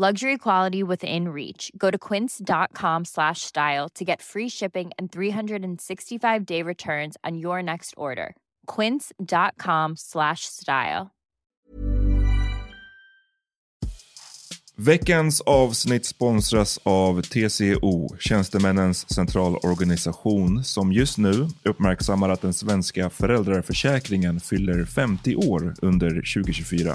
Luxury quality within reach. Go to quince.com slash style to get free shipping and 365-day returns on your next order. quince.com slash style. Veckans avsnitt sponsras av TCO, Tjänstemännens centralorganisation, som just nu uppmärksammar att den svenska föräldraförsäkringen fyller 50 år under 2024.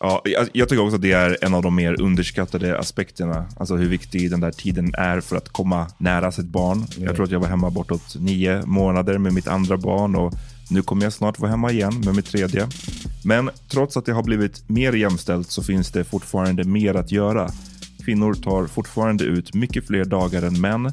Ja, jag, tycker också att det är en av de mer underskattade aspekterna. Alltså hur viktig den där tiden är för att komma nära sitt barn. Jag tror att jag var hemma bortåt nio månader med mitt andra barn och nu kommer jag snart vara hemma igen med mitt tredje. Men trots att det har blivit mer jämställt så finns det fortfarande mer att göra. Kvinnor tar fortfarande ut mycket fler dagar än män,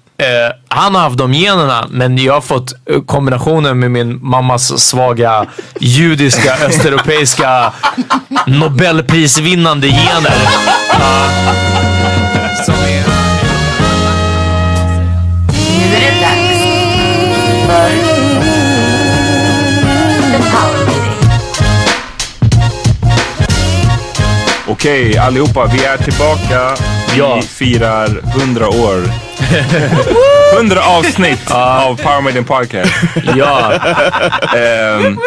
eh, han har haft de generna men jag har fått eh, kombinationen med min mammas svaga judiska östeuropeiska nobelprisvinnande gener. Som är... Nu är det dags för Okej, allihopa, vi är tillbaka. Vi Ja. firar 100 år. 100 avsnitt av Power Meeting Podcast. Ja. Ehm,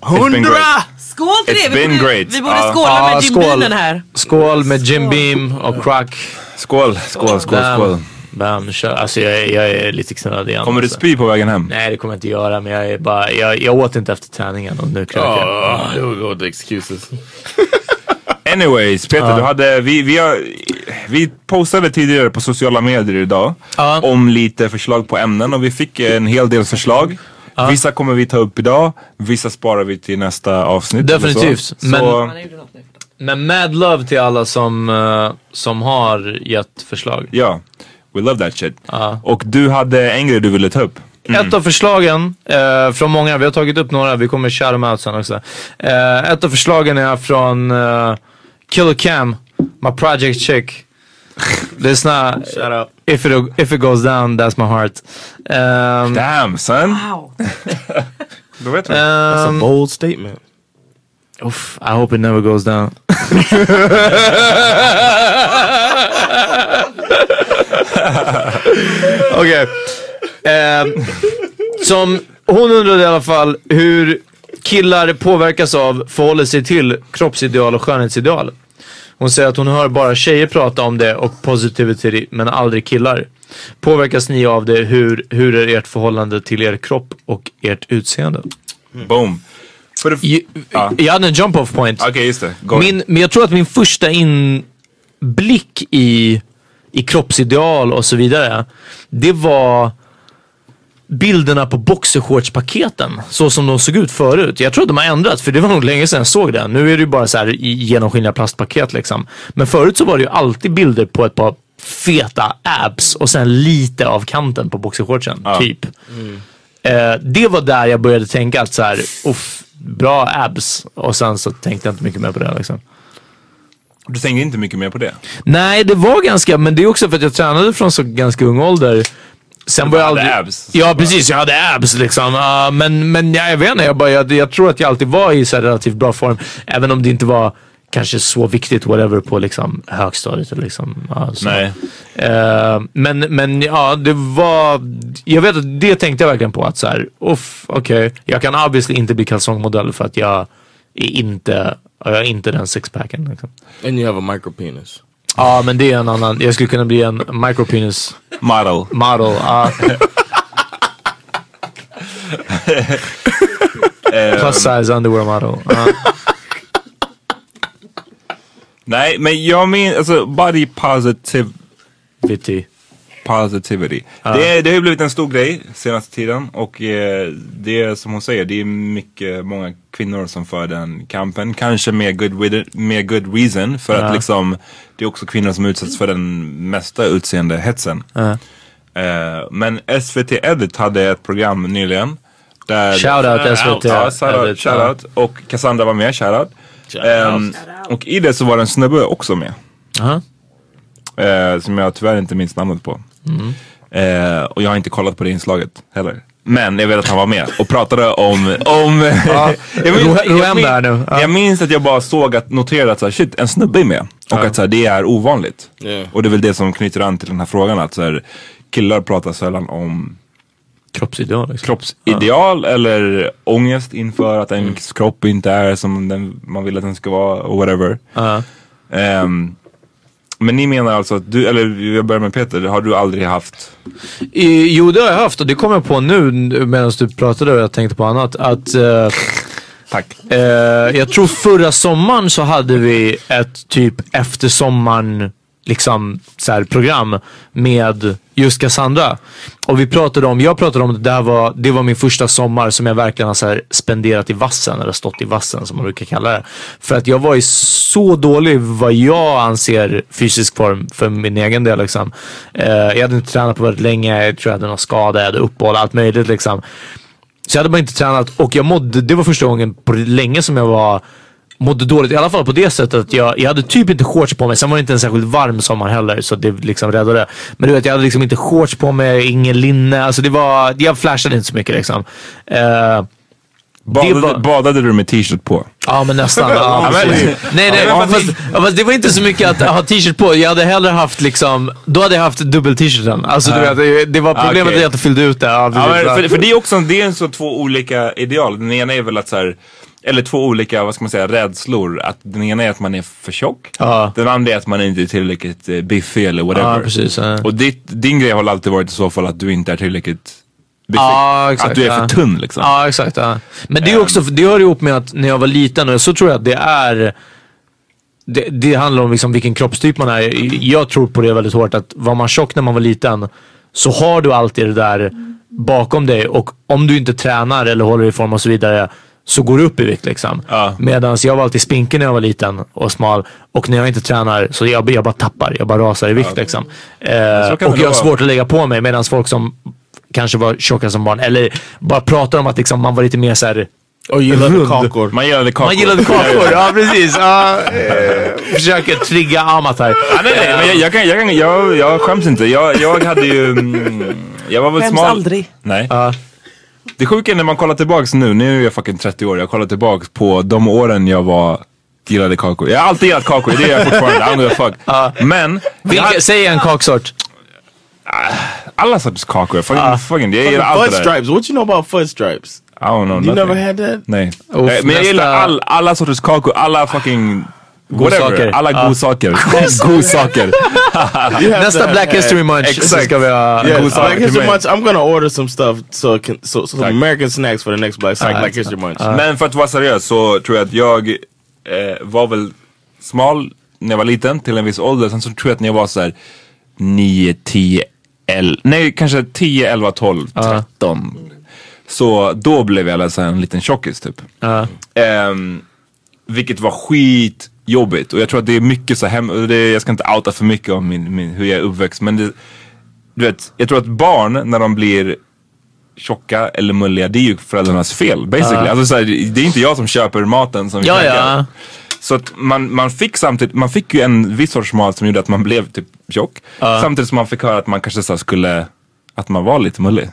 it's been great. Skål till It's det! Vi been borde, great. vi borde Ja. skåla med Jim skål. Beamen här. Skål med Jim Beam och Crack. Skål, skål, skål, Bam. skål. Bam, kör. Alltså jag, är- jag är lite knullad igen. Kommer du spy på vägen hem? Nej det kommer jag inte göra men jag är bara, jag, jag åt inte efter träningen och nu krökar jag. Oh, the excuses. Anyways, Peter, du hade, vi, vi, har, vi postade tidigare på sociala medier idag om lite förslag på ämnen och vi fick en hel del förslag. Vissa kommer vi ta upp idag, vissa sparar vi till nästa avsnitt. Definitivt, Så. men- Så, Men mad love till alla som, eh, som har gett förslag. ja, we love that shit. Och du hade en grej du ville ta upp. Ett av förslagen eh, från många, vi har tagit upp några, vi kommer köra dem out sen också. Eh, ett av förslagen är från uh, Killer Cam, my project chick. Lyssna, Shout out. if it, if it goes down that's my heart. Um, Damn son! Wow. Då vet vi. That's a um, bold statement. oof, I hope it never goes down. Okej. Ehm, som hon undrade i alla fall hur killar påverkas av, förhåller sig till kroppsideal och skönhetsideal. Hon säger att hon hör bara tjejer prata om det och positivity men aldrig killar. Påverkas ni av det? Hur, hur är ert förhållande till er kropp och ert utseende? Boom. För det, Jag, Ja. jag hade en jump off point. Okej, just det. Go Min, men jag tror att min första inblick i, i kroppsideal och så vidare, det var bilderna på boxershortspaketen. Så som de såg ut förut. Jag tror att de har ändrats för det var nog länge sedan jag såg det. Nu är det ju bara så här genomskinliga plastpaket liksom. Men förut så var det ju alltid bilder på ett par feta abs och sen lite av kanten på boxershortsen. Typ. Eh, det var där jag började tänka att så här, uff, bra abs. Och sen så tänkte jag inte mycket mer på det liksom. Du tänker inte mycket mer på det? Nej, det var ganska, men det är också för att jag tränade från så ganska ung ålder. Sen var jag hade aldrig... abs. Ja, precis. Jag hade abs liksom. Uh, men men ja, jag vet inte, jag, bara, jag, jag tror att jag alltid var i så här relativt bra form. Även om det inte var kanske så viktigt whatever på liksom högstadiet. Liksom, ja, så. Nej. Eh, men, men ja, det var... Jag vet att det tänkte jag verkligen på. Att så här, uff, okej. Jag kan obviously inte bli kalsongmodell för att jag är inte, jag är inte den sixpacken. Liksom. And you have a micro penis. Ja, men det är en annan. Jag skulle kunna bli en micropenis Model. model. ja. Plus size underwear model. Ja. Nej, men jag menar alltså body positive, Positivity. Det, det har ju blivit en stor grej senaste tiden och eh, det är som hon säger, det är mycket, många kvinnor som för den kampen. Kanske med good, with, med good reason för att liksom det är också kvinnor som utsätts för den mesta utseendehetsen. Eh, men SVT Edit hade ett program nyligen. Där Shoutout SVT Ja, shoutout, Edit, shoutout. Och Cassandra var med, shoutout. Ehm, och i det så var det en snubbe också med. Aha. Eh, som jag tyvärr inte minns namnet på. Mm. Eh, och jag har inte kollat på det inslaget heller. Men jag vet att han var med och pratade om... om jag, minns, där nu. Ja. jag minns att jag bara såg att noterade att så här, shit, en snubbe är med. Och att så här, det är ovanligt. Yeah. Och det är väl det som knyter an till den här frågan. Att så här, killar pratar sällan om Kroppsideal. Liksom. kroppsideal eller ångest inför att Mm. ens kropp inte är som den, man vill att den ska vara och whatever. Ja. Ehm, men ni menar alltså att du, eller jag börjar med Peter, har du aldrig haft I, jo, det har jag haft och det kom jag på nu medan du pratade och jag tänkte på annat. Att eh, Tack. eh, jag tror förra sommaren så hade vi ett typ efter sommaren liksom så här, program med just Cassandra. Och vi pratade om, jag pratade om att det här var, det var min första sommar som jag verkligen har så här, spenderat i vassen eller stått i vassen som man brukar kalla det. För att jag var i så dålig vad jag anser fysisk form för min egen del liksom. Eh, jag hade inte tränat på väldigt länge, jag tror jag hade någon skada, jag hade uppehåll, allt möjligt liksom. Så jag hade bara inte tränat och jag mådde, det var första gången på länge som jag var mådde dåligt. I alla fall på det sättet att jag, jag hade typ inte shorts på mig. Sen var det inte en särskilt varm sommar heller så det liksom räddade. Men du vet jag hade liksom inte shorts på mig, ingen linne. Alltså det var, jag flashade inte så mycket liksom. Eh, Badade, var- badade du med t-shirt på? Ja men nästan. Ja, men- nej nej, Ja, fast, fast det var inte så mycket att ha t-shirt på. Jag hade hellre haft liksom, då hade jag haft dubbel-t-shirten. Alltså du vet, det, var problemet okej. att jag inte fyllde ut det. Ja, men för, för det är också det är så två olika ideal. Den ena är väl att så här, eller två olika, vad ska man säga, rädslor. Att den ena är att man är för tjock. Ja. Den andra är att man inte är tillräckligt eh, biffig eller whatever. Ja, precis, ja. Och ditt, din grej har alltid varit i så fall att du inte är tillräckligt biffig. Ja, exakt, att du är för tunn liksom. Ja, exakt. Men det är också, det hör ihop med att när jag var liten och så tror jag att det är det, det handlar om liksom vilken kroppstyp man är. Jag tror på det väldigt hårt att var man tjock när man var liten så har du alltid det där bakom dig och om du inte tränar eller håller i form och så vidare så går du upp i vikt liksom. Ja. Medan jag var alltid spinkig när jag var liten och smal och när jag inte tränar så jag, jag bara tappar, jag bara rasar i vikt liksom. Eh, och det jag har svårt att lägga på mig medan folk som kanske var tjocka som barn eller bara pratar om att liksom, man var lite mer såhär the Rund. kakor. Man gillade kakor. man gillade kakor, ja precis. Ja, eh, försöker trigga Amat här. Ja, nej, nej, men jag, jag, kan, jag, kan, jag, jag skäms inte. Jag, jag hade ju... Mm, jag var väl Skäms smal. aldrig. Nej. Det sjuka är när man kollar tillbaks nu, nu är jag fucking 30 år, jag kollar tillbaks på de åren jag var gillade kakor. Jag har alltid gillat kakor, det är jag fortfarande. I don't give a fuck. Men, jag Vilka, hade, säg en kaksort. alla sorters kakor. Fucking, fucking, jag gillar allt det där. stripes. What you know about fudge stripes? I don't know. You nothing. never had that? Nej. Uff, Eh, men jag gillar all, alla sorters kakor, alla fucking. Godsaker. Alla Ja. godsaker. Godsaker. Nästa Black History Munch Exakt. ska vi ha Yeah, Godsaker Black History. Munch. I'm gonna order some stuff so can, so, so some. American snacks for the next Black, Black History Munch. Men för att vara seriös så tror jag att jag eh, var väl smal när jag var liten till en viss ålder. Sen så tror jag att när jag var så här 9, 10, 11, nej kanske 10, 11, 12, 13. Så då blev jag så här en liten tjockis typ. Ehm, vilket var skitjobbigt. Och jag tror att det är mycket så hem, det, jag ska inte outa för mycket om min, min, hur jag är uppväxt. Men det, du vet, jag tror att barn när de blir tjocka eller mulliga, det är ju föräldrarnas fel basically. Alltså, så här, det är inte jag som köper maten som vi Ja, ja. Så att man, man fick samtidigt, man fick ju en viss sorts mat som gjorde att man blev typ tjock. Samtidigt som man fick höra att man kanske så skulle, att man var lite mullig.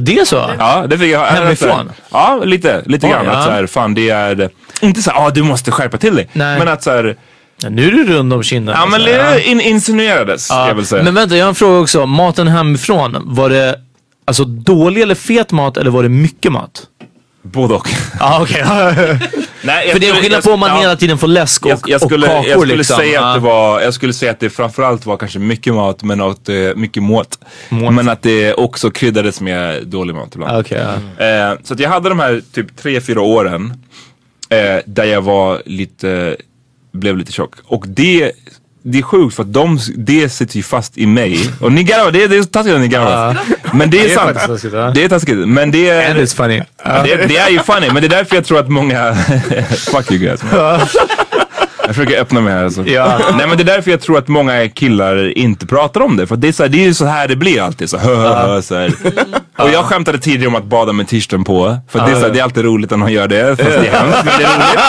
Det är så? Ja, det fick jag höra. Hemifrån? Ja, lite, lite Oj, grann. ja. Att så här, fan det är, inte så här, ah, du måste skärpa till dig. Nej. Men att så här, Ja, nu är du rund om kinden. ja men det in, insinuerades, Ja. jag vill säga. Men vänta, jag har en fråga också. Maten hemifrån, var det alltså dålig eller fet mat eller var det mycket mat? Både och. Ja okej. Nej, jag För det är skulle- skillnad jag- på om man ja. hela tiden får läsk och, jag, jag skulle, och kakor jag skulle liksom. säga att det var, jag skulle säga att det framförallt var kanske mycket mat men att, eh, mycket mat. Mat. Men att det också kryddades med dålig mat ibland. Okej, ja. Eh, så att jag hade de här typ tre fyra åren eh, där jag var lite, blev lite tjock. Och det, det är sjukt för att de, det sitter ju fast i mig. Och ni garvar, det, det är taskigt att ni garvar. Men det är, sant. Det är taskigt. Men det är... And it's funny. Ja, det, det är ju funny, men det är därför jag tror att många... Fuck you guys. Jag försöker öppna mig här alltså. Ja. Nej men det är därför jag tror att många killar inte pratar om det. För det är, så här, det är ju så här det blir alltid. Så, hö, hö, hö, så här. Och jag skämtade tidigare om att bada med t-shirten på. För det, är så här, det är alltid roligt när man gör det. Fast det är hemskt, men det är roligt.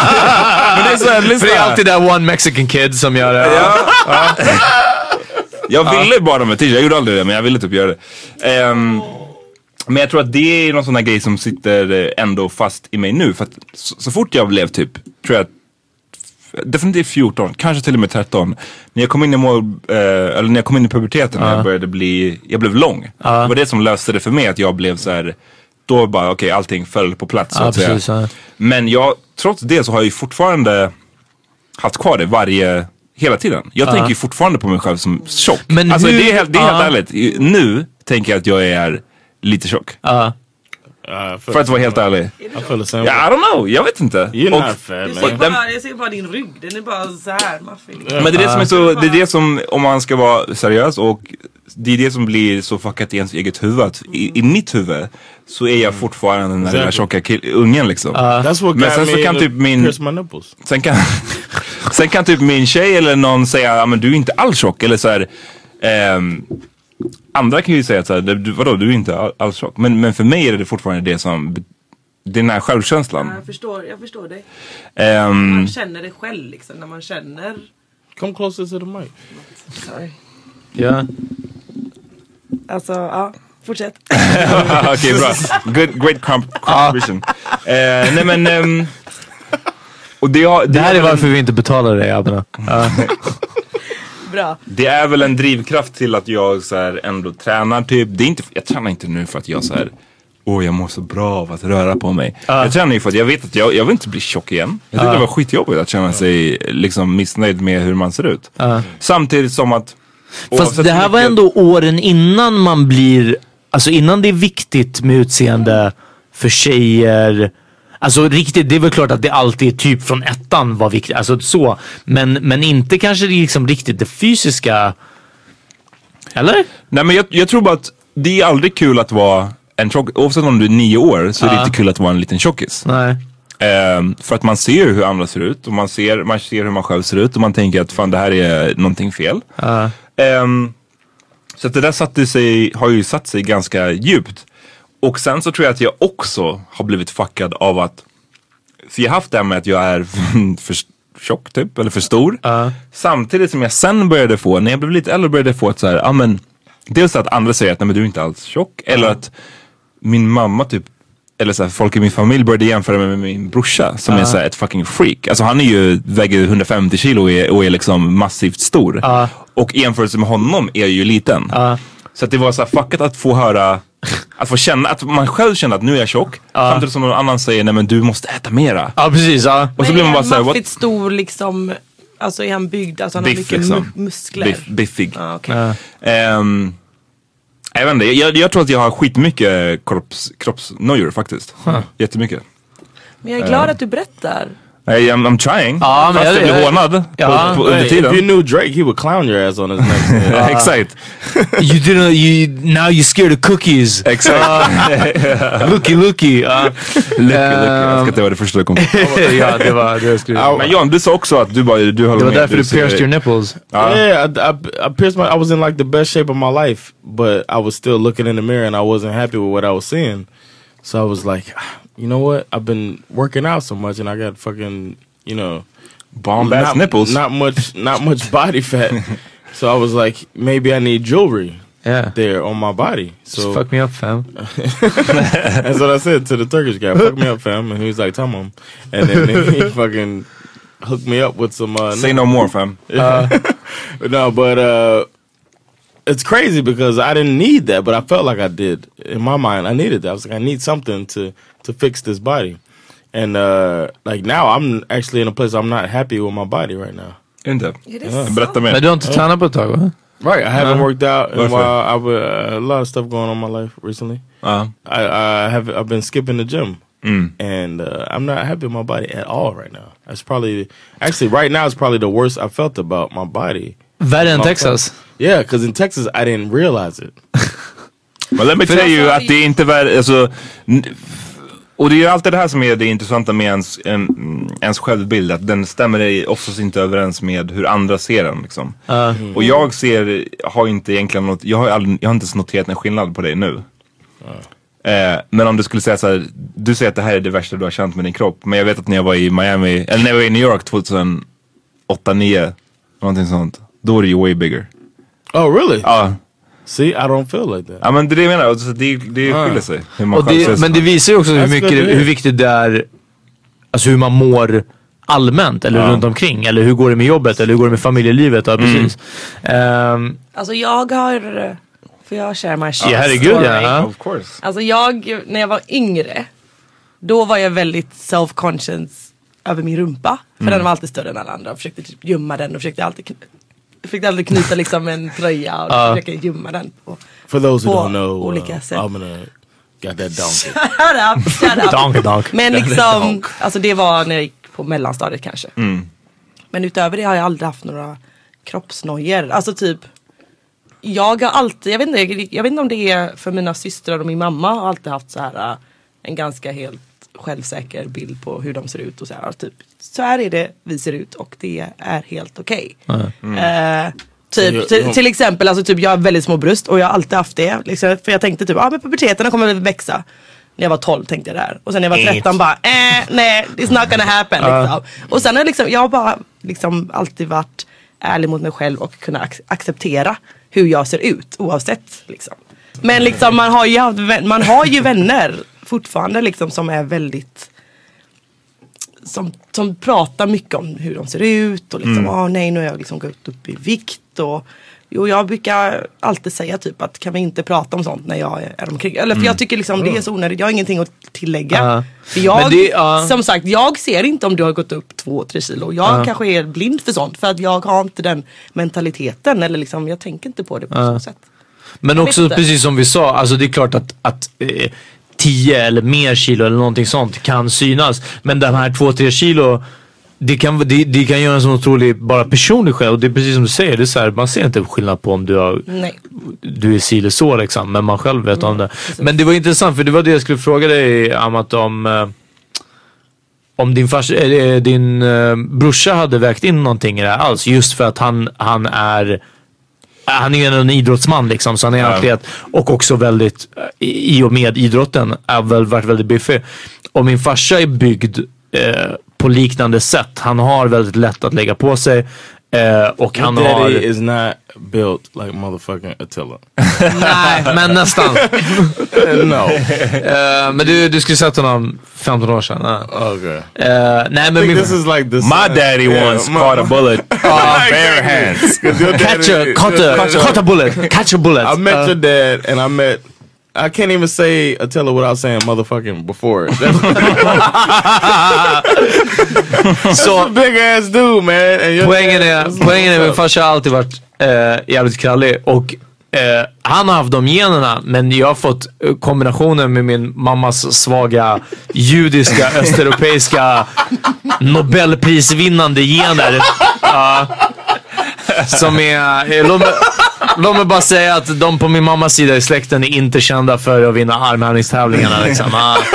Men det är så här, För det är alltid där one mexican kid som gör det. Ja. Jag ville bara med t-shirt, jag gjorde aldrig det men jag ville typ göra det. Ehm, men jag tror att det är någon sån här grej som sitter eh, ändå fast i mig nu. För att så, så fort jag blev typ, tror jag, definitivt 14, kanske till och med 13. När jag kom in i, mål, eh, eller när jag kom in i puberteten när jag började bli, jag blev lång. Det var det som löste det för mig att jag blev så här. Då bara okej allting föll på plats så att säga. precis, ja. Men jag, trots det så har jag ju fortfarande haft kvar det varje, hela tiden. Jag tänker ju fortfarande på mig själv som tjock. Men alltså hur- det är, helt, det är helt ärligt. Nu tänker jag att jag är lite tjock. Ja. Uh, För att vara helt ärlig. Ja, I don't know, jag vet inte. You're Och- Jag man. ser, bara, jag ser bara din rygg, den är bara så här maffig. Men det är det som är så, det är det som, om man ska vara seriös och det är det som blir så fuckat i ens eget huvud. Att i, I mitt huvud så är jag fortfarande den där lilla Exactly. tjocka ungen liksom. What Men sen så kan typ min-. Sen kan, sen kan typ min tjej eller någon säga, men du är inte alls tjock. Eller så här, ehm, andra kan ju säga att så här, du, vadå du är inte all- alls tjock. Men, men för mig är det fortfarande det som, det är den här självkänslan. Jag förstår, jag förstår dig. Ehm, Man känner det själv liksom, när man känner... Come closer to the mic. Sorry. Ja. Alltså, ja. Fortsätt. Okej bra, Good, great comp- contribution. Eh, nej men, ehm, och det, har, Det här är väl en- varför vi inte betalar dig Abena. Ja. Bra. Det är väl en drivkraft till att jag så här ändå tränar typ. Det är inte, jag tränar inte nu för att jag så här Åh jag mår så bra av att röra på mig. Jag tränar ju för att jag vet att jag, jag vill inte bli tjock igen. Jag tyckte det var skitjobbigt att känna sig liksom missnöjd med hur man ser ut. Samtidigt som att Fast det här hur var mycket- ändå åren innan man blir, alltså innan det är viktigt med utseende för tjejer. Alltså riktigt, det är väl klart att det alltid är typ från ettan var viktigt, alltså så. Men, men inte kanske liksom riktigt det fysiska. Eller? Nej men jag, jag tror bara att det är aldrig kul att vara en tjock, oavsett om du är nio år så är det Ja. inte kul att vara en liten tjockis. Nej. Ehm, för att man ser hur andra ser ut och man ser, man ser hur man själv ser ut och man tänker att fan det här är någonting fel. Ja. Ehm, så att det där satte sig, har ju satt sig ganska djupt. Och sen så tror jag att jag också har blivit fuckad av att, för jag har haft det här med att jag är för tjock typ, eller för stor. Samtidigt som jag sen började få, när jag blev lite äldre började jag få att så här, ja men, dels att andra säger att nej men du är inte alls tjock. Eller att min mamma typ eller så här, folk i min familj började jämföra mig med min brorsa som är så här, ett fucking freak. Alltså han är ju, väger 150 kilo och är, och är liksom massivt stor. Och i jämförelse med honom är jag ju liten. Så att det var så här fuckat att få höra Att få känna, att man själv känner att nu är jag tjock. Samtidigt som någon annan säger nej men du måste äta mera. Ja precis. Ja. Och så Men blir man är bara såhär, maffigt stor liksom, alltså är han byggd, alltså han har Biff mycket liksom. mu- muskler? Biff, biffig. Ja, okej. Ja. Ehm, jag vet inte, jag, jag tror att jag har skitmycket kropps, kroppsnojor faktiskt. Jättemycket. Men jag är glad att du berättar. I, I'm, I'm trying. Ja, men Fast jag- jag blir hånad Ja. på, på, under Hey, if you knew Drake, he would clown your ass on his next. Ja, Exakt. You didn't, you, now you're scared of cookies. Exakt. Ah. looky looky. Ah. Ja. Lucky, lucky. Jag ehm. ska inte vara det första du kom på. ja det var det jag skulle Men John, du sa också att du bara, du höll Det var därför du pierced your nipples. Yeah, I, I, I pierced my. I was in like the best shape of my life, but I was still looking in the mirror and I wasn't happy with what I was seeing. So I was like, you know what? I've been working out so much and I got fucking, you know, Bomb ass not, nipples. Not much, not much body fat. so I was like, maybe I need jewelry Yeah. there on my body. So Just fuck me up fam. That's what I said to the Turkish guy. Fuck me up, fam. And he was like, Tamam. And then he fucking hooked me up with some. Uh, Say no more fam. no, but uh, it's crazy because I didn't need that, but I felt like I did. In my mind, I needed that. I was like, I need something to to fix this body. And uh, like now, I'm actually in a place I'm not happy with my body right now. Inte? det Berätta mer. Men du har inte tränat på ett tag va? Right, I haven't worked out in a while. I've uh, a lot of stuff going on in my life recently. Ja. I, I have I've been skipping the gym, Mm. and uh, I'm not happy with my body at all right now. That's probably actually right now it's probably the worst I felt about my body. Värre än My Texas? Yeah, because in Texas I didn't realize it. Men let me tell you att det är inte värre, alltså, och det är ju alltid det här som är det intressanta med ens, en, ens självbild, att den stämmer i- oftast inte överens med hur andra ser den. Liksom. Och jag ser, har inte egentligen något, jag har, aldrig, jag har inte ens noterat en skillnad på dig nu. Eh, men om du skulle säga så här, du säger att det här är det värsta du har känt med din kropp, men jag vet att när jag var i Miami, eller när jag var i New York 2008, 2009, någonting sånt, då var det ju way bigger. Oh, really? Ja, See, I don't feel like that. ja men det är det jag menar, alltså, det, det skiljer sig. Hur man Och själv det, sig. men det visar ju också hur, That's mycket, hur viktigt det är, alltså hur man mår allmänt eller runt omkring. Eller hur går det med jobbet eller hur går det med familjelivet? Ja, precis. Ehm, Alltså jag har, får jag share my shit ja, herregud story? ja. Of course. Alltså jag, när jag var yngre, då var jag väldigt self-conscious över min rumpa. För den var alltid större än alla andra. Jag försökte typ gömma den och försökte alltid, kn- jag försökte alltid knyta liksom en tröja och försöka gömma den. På. For those who På don't know, olika uh, sätt. I'm gonna got that donkey. Shut up, shut up. Donk, donk. Men liksom, alltså det var när jag gick på mellanstadiet kanske. Men utöver det har jag aldrig haft några kroppsnojor. Alltså typ jag har alltid, jag vet, inte, jag vet inte om det är för mina systrar och min mamma har alltid haft så här äh, en ganska helt självsäker bild på hur de ser ut och så här. Typ, så här är det vi ser ut och det är helt okej. Eh, typ, jag- till, till exempel, alltså, typ, jag har väldigt små bröst och jag har alltid haft det. Liksom, för jag tänkte typ, ah, men puberteten kommer väl växa. När jag var 12 tänkte jag det här. Och sen när jag var 13 bara, eh, nej, it's not gonna happen. Liksom. Och sen har jag liksom, jag har bara liksom alltid varit ärlig mot mig själv och kunna ac- acceptera hur jag ser ut oavsett. Liksom. Men liksom man har ju, haft man har ju vänner fortfarande liksom som är väldigt som, som pratar mycket om hur de ser ut och liksom, åh nej nu har jag liksom gått upp i vikt och Jo jag brukar alltid säga typ att kan vi inte prata om sånt när jag är, omkring. Eller för jag tycker liksom det är så onödigt, jag har ingenting att tillägga. Ja. För jag, det- ja. som sagt, jag ser inte om du har gått upp två, tre kilo. Jag kanske är blind för sånt för att jag har inte den mentaliteten eller liksom jag tänker inte på det på så sätt. Men Jag också precis som vi sa, alltså det är klart att, att eh, 10 eller mer kilo eller någonting sånt kan synas. Men de här 2-3 kilo det kan, det, det kan göra en sån otrolig bara personlig skillnad. Och det är precis som du säger, det är så här, man ser inte skillnad på om du har Nej. du är si eller så liksom. Men man själv vet om det. Men det var intressant för det var det jag skulle fråga dig Amat om. Eh, om din, fars, eh, din eh, brorsa hade vägt in någonting i det här alls. Just för att han, han är han är ju en idrottsman liksom, så han är en atlet. Och också väldigt, eh, i och med idrotten, är väl varit väldigt biffig. Och min farsa är byggd eh, på liknande sätt. Han har väldigt lätt att lägga på sig. Eh, och han My har... daddy is not built like motherfucking Attila. Nej, men nästan. no. Eh, men du, du skulle sett honom 15 år sedan. Uh. Okay. nej I men think min... this is like this. My daddy once caught a bullet on bare hands. Catch a, caught a, caught a bullet. Catch a bullet. I met Uh, your dad and I met I can't even say Attila without saying motherfucking before. it. A big ass dude man. Poängen är, poängen är min farsa har alltid varit eh, jävligt krallig och eh, han har haft de generna men jag har fått eh, kombinationen med min mammas svaga judiska östeuropeiska nobelprisvinnande gener. Ja. som är, eh, låt, mig, bara säga att de på min mammas sida i släkten är inte kända för att vinna armhävningstävlingarna liksom. Ja.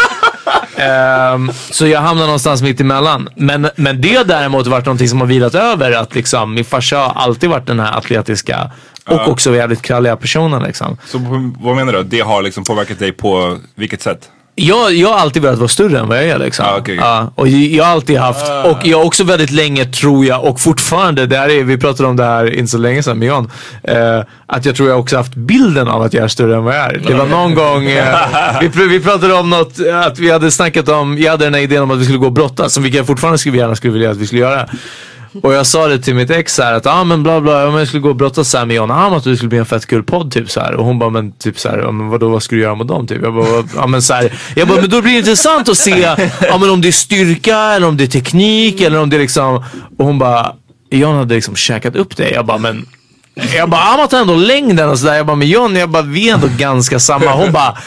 Ehm, så jag hamnar någonstans mitt emellan. Men, men det har däremot varit någonting som har vilat över. Att liksom, min farsa har alltid varit den här atletiska och också jävligt kralliga personen. Liksom. Så vad menar du? Det har liksom påverkat dig på vilket sätt? Jag, jag har alltid velat vara större än vad jag är. Liksom. Ah, okej. Ja, och jag har alltid haft, och jag har också väldigt länge tror jag, och fortfarande, det här är, vi pratade om det här inte så länge sedan med John, eh, att jag tror jag också haft bilden av att jag är större än vad jag är. Det var någon gång, eh, vi, vi pratade om något, att vi hade snackat om, jag hade den här idén om att vi skulle gå och brottas, som jag fortfarande skulle gärna skulle vilja att vi skulle göra. Och jag sa det till mitt ex så här att ah, men bla bla, om jag skulle gå och brottas så här med John Hamm att det skulle bli en fett kul podd typ så här. Och hon bara men typ så här, men vadå vad ska du göra med dem typ? Jag bara, ja men så här, jag bara men då blir det intressant att se ja, men om det är styrka eller om det är teknik eller om det är liksom och hon bara John hade liksom käkat upp det. Jag bara men jag bara ah, Amat har ändå längden och sådär. Jag bara men John jag bara vi är ändå ganska samma. Hon bara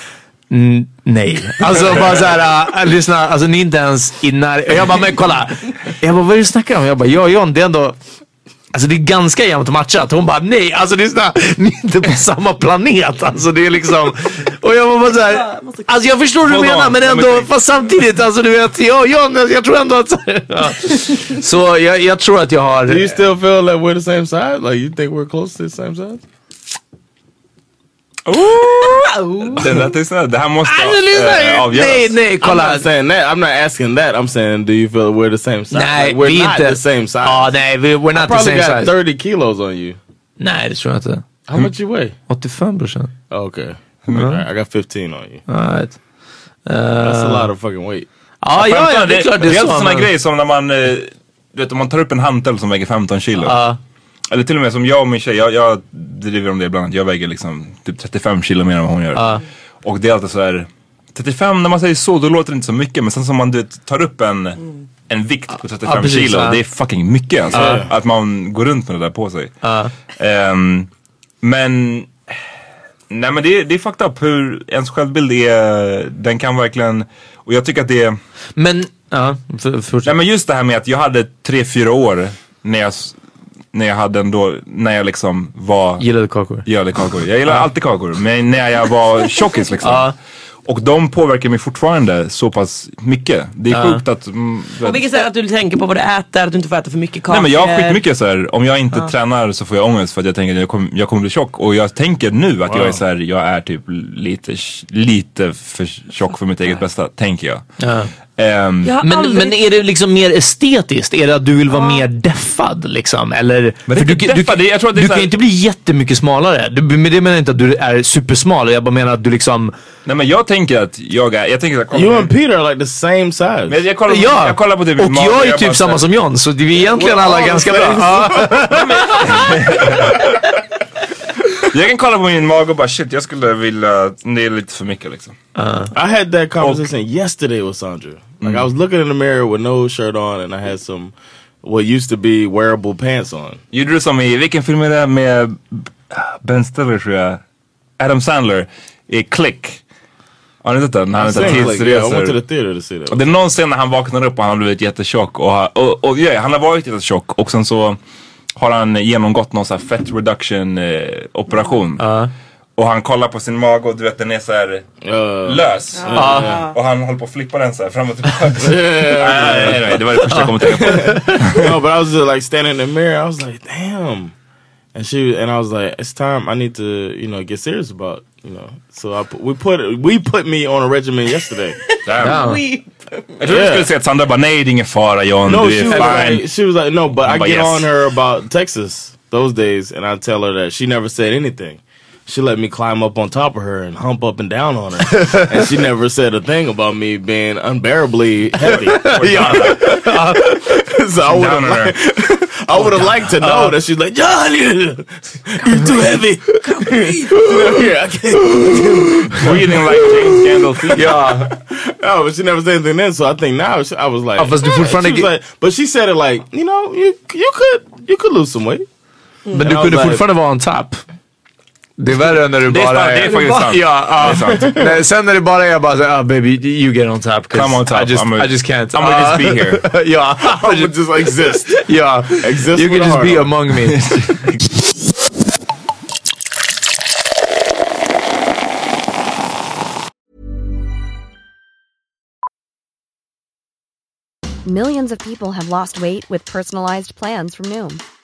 Mm, nej. Alltså bara såhär, äh, lyssna, alltså ni är inte ens i när... Jag bara, men kolla. Jag bara, vad är det du snackar om? Jag bara, ja John, det är ändå... Alltså det är ganska jämnt matchat. Hon bara, nej, alltså lyssna, ni är inte på samma planet. Alltså det är liksom... Och jag var bara såhär, alltså jag förstår hur du menar men ändå, fast samtidigt, alltså du vet, ja, John, jag tror ändå att... Ja. Så jag, jag tror att jag har... Do you still feel that we're the same size? Like you think we're close to the same size? Det lät ju sådär. Det här måste äh, avgöras. nej, nej, I'm kolla. not saying that. I'm not asking that. I'm saying, do you feel we're the same size? Nej, Like, we're vi är not inte... the same size. Ja, nej, vi, we're I not the probably same got size. 30 kilos on you. Nej, det tror jag inte. How much you weigh? 85 brorsan. Okay. Alright, I got 15 on you. Alright. That's a lot of fucking weight. Ja, ja, ja, det är klart det Det är är så. en sån här men- grej som när man, eh, du vet om man tar upp en hantel som väger 15 kilo. Ja. Eller till och med som jag och min tjej, jag, jag driver om det ibland. Jag väger liksom typ 35 kilo mer än vad hon gör. Ja. Och det är alltid så här 35 när man säger så då låter det inte så mycket. Men sen som man du tar upp en, en vikt på 35 Ja, precis, kilo. ja. Det är fucking mycket alltså. Att man går runt med det där på sig. Ja. Ehm, men Nej men det, är- det är fucked up hur ens självbild är, den kan verkligen, och jag tycker att det är Men, ja, för. Nej men just det här med att jag hade tre, fyra år när jag, när jag hade ändå, när jag liksom var Gillade kakor. gillade kakor. Jag gillar alltid kakor. Men när jag var tjockis liksom. Ja. Och de påverkar mig fortfarande så pass mycket. Det är sjukt att... Mm, På vilket sätt att du tänker på vad du äter, att du inte får äta för mycket kakor. Nej men jag har skitmycket så här. om jag inte tränar så får jag ångest för att jag tänker att jag kommer, jag kommer bli tjock. Och jag tänker nu att jag är så här, jag är typ lite, lite för tjock för mitt eget bästa, tänker jag. Ja. Jag har Men, aldrig... men är det liksom mer estetiskt? Är det att du vill vara mer deffad liksom? Eller? Men för inte du, deffad, det- jag tror att det är du kan ju inte bli jättemycket smalare. Du, med det menar jag inte att du är supersmal. Jag bara menar att du liksom... nej men jag tänker att jag är, jag tänker här, kolla You and Peter are like the same size. Men jag kollar på, Ja! jag kollar på typ och jag är bara typ så samma som John. Så vi är egentligen alla all ganska bra. Jag kan kolla på min mage och bara shit jag skulle vilja, det är lite för mycket liksom. I had that conversation yesterday with Sandra. Like I was looking in the mirror with no shirt on and I had some what used to be wearable pants on. Gjorde du som i, vilken film är det med Ben Stiller tror jag? Adam Sandler i Click. Har ni sett den? Han yeah, the tidsresor. Och det är någon scen när han vaknar upp och han har blivit jättetjock och, ha- och, och ja, han har varit jättetjock och sen så har han genomgått någon sån här fett reduction eh, operation. Och han kollar på sin mage och du vet den är så här Uh, lös. Och han håller på att flippa den så här fram och tillbaka. nej, nej, nej, det var det första jag kom att tänka på. no, but I was just like standing in the mirror. I was like, damn. And she and I was like, it's time. I need to, you know, get serious about, you know. So I put, we put we put me on a regimen yesterday. Damn. Ja. Jag trodde du skulle säga att Sandra bara nej det är ingen fara John, no, du she är was fine. like, she was like, no, but I get yes. on her about Texas those days, and I tell her that she never said anything. She let me climb up on top of her and hump up and down on her, and she never said a thing about me being unbearably heavy. so I would on her. have, I would have liked to know that she's like, John, you're, you're too heavy. here. I can't. Breathing like James Gandolfini. Ja, No, but she never said anything then. So I think now she, I was like, Ja, fast du "Eh." fortfarande- She was like, but she said it like, you know, you you could you could lose some weight. men du And I kunde was like- fortfarande vara on tapp. Det är värre när du Det är bara sant, det är faktiskt sant. Ja, ja. Det är sant. Nej, sen när det bara är bara såhär, ah, baby you get on top. Come on top. I just, I'm a- I just can't. I'm gonna just be here. yeah. I would just exist. yeah. Exist You can just be on. among me. Millions of people have lost weight with personalized plans from Noom,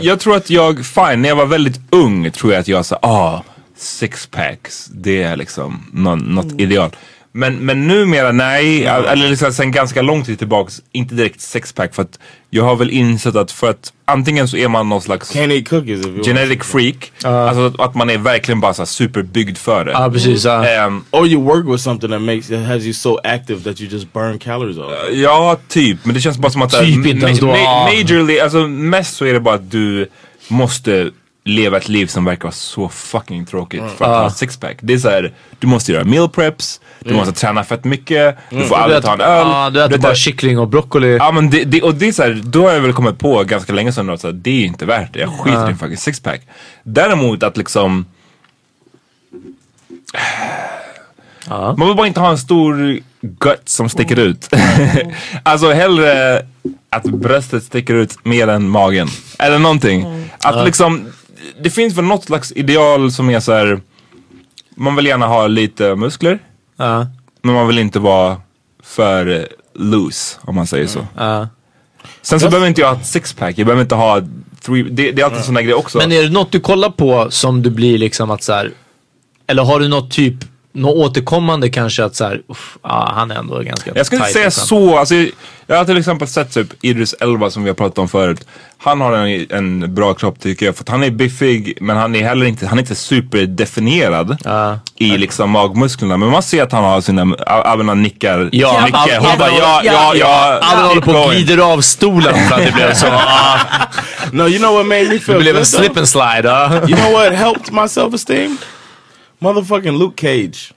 Jag tror att jag, fine, när jag var väldigt ung tror jag att jag sa, ah, sixpacks, det är liksom någon, något ideal. Men, men numera nej, eller liksom sen ganska lång tid tillbaks, inte direkt sexpack för att jag har väl insett att för att antingen så är man någon slags genetic freak, alltså att, att man är verkligen bara så superbyggd för det. Ja, precis. Ja. Ehm, Or you work with something that makes that has you so active that you just burn calories off. Ja, typ. Men det känns bara som att... Typ inte ens då. ma- majorly, alltså mest så är det bara att du måste leva ett liv som verkar vara så fucking tråkigt för att ha sixpack. Det är såhär, du måste göra meal preps, du måste träna fett mycket, du får Du aldrig ta en öl. ja, du äter vet bara kyckling och broccoli. Ja men det, det, och det är såhär, då har jag väl kommit på ganska länge sedan att det är inte värt det. Jag skiter i en fucking sixpack. Däremot att liksom Man vill bara inte ha en stor gut som sticker ut. alltså hellre att bröstet sticker ut mer än magen. Eller någonting. Att liksom, det finns väl något slags ideal som är så här. Man vill gärna ha lite muskler. Ja. Men man vill inte vara för loose om man säger så. Ja. Sen så behöver inte jag ha ett sixpack. Jag behöver inte ha three, det, det är alltid sådana grejer också. Men är det något du kollar på som du blir liksom att så här, Eller har du något typ, något återkommande kanske att så här, uff, ja, han är ändå ganska Jag skulle säga liksom. så. Alltså, jag har till exempel sett typ Idris Elba som vi har pratat om förut. Han har en, en bra kropp tycker jag. För att han är biffig men han är heller inte, han är inte superdefinierad i liksom magmusklerna. Men man ser att han har sina, han nickar. Ja, nickar. Han bara ja, ja, ja. Abel håller på och glider av stolen för att det blev så. ah, No, you know what made me det feel blev good en slip and slide. ah. You know what helped my self-esteem? Motherfucking Luke Cage.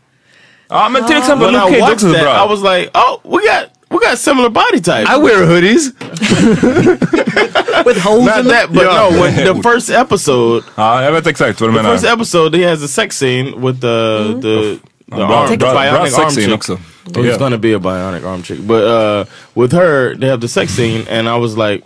Ja men till exempel When Luke I Cage watched också är that, bra. I was like, oh, we got we got similar body types. I wear hoodies. With holes Not in them. that, but no. When the first episode, Ja, jag vet exakt vad du the menar. first episode, he has a sex scene with the mm-hmm. the the, Bra, arm, the bra, bra bionic arm sex scene chick. också. Oh, he's Yeah. gonna be a bionic arm chick, but uh, with her, they have the sex scene, and I was like,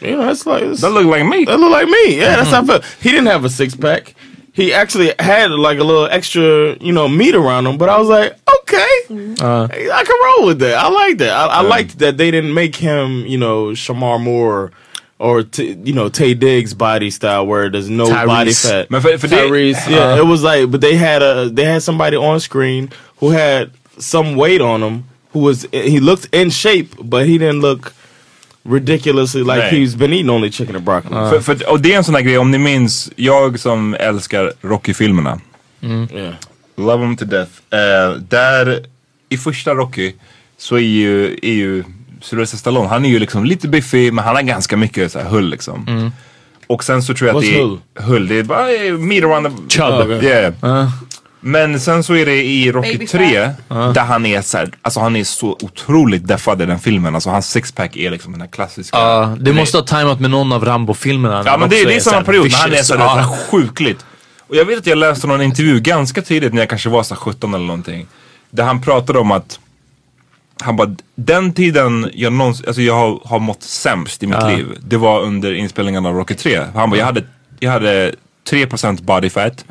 you know, that's like it's, That look like me. That look like me. Yeah, that's how I mm-hmm. felt. He didn't have a six pack. He actually had like a little extra, you know, meat around him. But I was like, okay, I can roll with that. I like that. I, I liked that they didn't make him, you know, Shamar Moore or t- you know Tay Diggs body style where there's no Tyrese. body fat. För det, Tyrese, yeah, it was like, but they had a they had somebody on screen who had some weight on him. Who was he looked in shape, but he didn't look ridiculously like Nej. he's been eating only chicken and broccoli. För, för, och det är en sån här grej, om ni minns, jag som älskar Rocky-filmerna. Yeah. Love them to death. Eh, där, i första Rocky, så är ju, är ju Sylvester Stallone, han är ju liksom lite biffig men han har ganska mycket så här hull liksom. Och sen så tror jag att What's det är hull? hull, det är bara eh, meat around the... Chub. Okay. Yeah. Men sen så är det i Rocky Baby 3 där han är så här, alltså han är så otroligt deffad i den filmen. Alltså hans sixpack är liksom den här klassiska. Ja, det måste ha tajmat med någon av Rambo-filmerna. Ja men det, också det är så samma period när han är så Ja. här sjukligt. Och jag vet att jag läste någon intervju ganska tidigt när jag kanske var så här 17 eller någonting. Där han pratade om att han bara, den tiden jag, någonsin, alltså jag har, har mått sämst i mitt Ja. liv. Det var under inspelningen av Rocky 3. Han bara, jag hade, jag hade 3% body fat.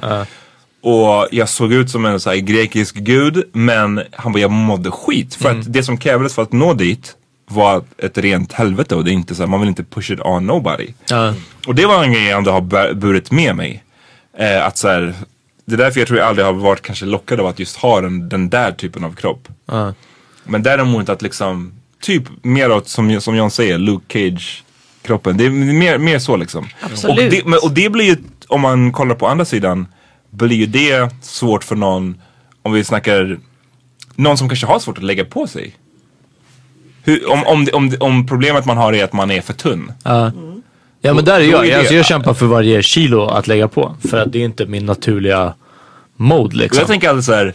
Och jag såg ut som en så här grekisk gud. Men han bara, jag mådde skit. För att det som krävdes för att nå dit var ett rent helvete. Och det är inte så här, man vill inte push it on nobody. Ja. Och det var en grej jag ändå har burit med mig. Eh, att så här, det är därför jag tror jag aldrig har varit kanske lockad av att just ha den, den där typen av kropp. Ja. Men däremot att liksom, typ mer åt som, som John säger, Luke Cage kroppen. Det är mer, mer så liksom. Absolut. Och det, och det blir ju, om man kollar på andra sidan, blir ju det svårt för någon, om vi snackar, någon som kanske har svårt att lägga på sig. Hur, om, om, om, om problemet man har är att man är för tunn. Ja. Ja men där är jag. är Alltså, jag kämpar för varje kilo att lägga på. För att det är inte min naturliga mode liksom. jag tänker alltid så här.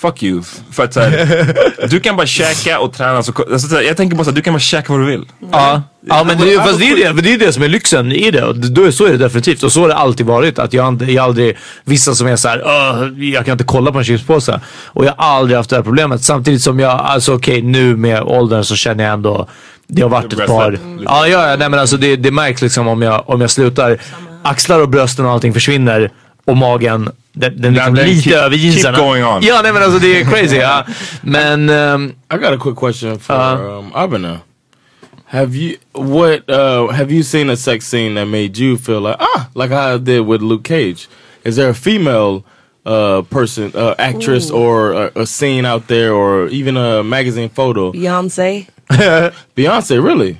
Fuck you. För att så här, du kan bara käka och träna. Så, alltså, så här, jag tänker bara så här, du kan bara käka vad du vill. Ja, ja men det, fast det är det, det är det som är lyxen i det. Och då, är- så är det definitivt. Och så har det alltid varit. Att jag, jag aldrig, vissa som är så här, "Åh, jag kan inte kolla på en chipspåse. Och jag har aldrig haft det här problemet. Samtidigt som jag, alltså okej nu med åldern så känner jag ändå, det har varit ett par, ja, ja, ja nej men alltså det, det märks liksom om jag, om jag slutar, axlar och brösten och allting försvinner. Och magen, den, den liksom lite keep- över keep jeansen. going on. Ja nej men alltså det är crazy. ja. Men, ehm, I got a quick question for Uh-huh. um, Abena. Have you what uh, have you seen a sex scene that made you feel like ah like I did with Luke Cage? Is there a female uh, person, uh, actress, Ooh. or a, a scene out there, or even a magazine photo? Beyoncé. Beyonce, really?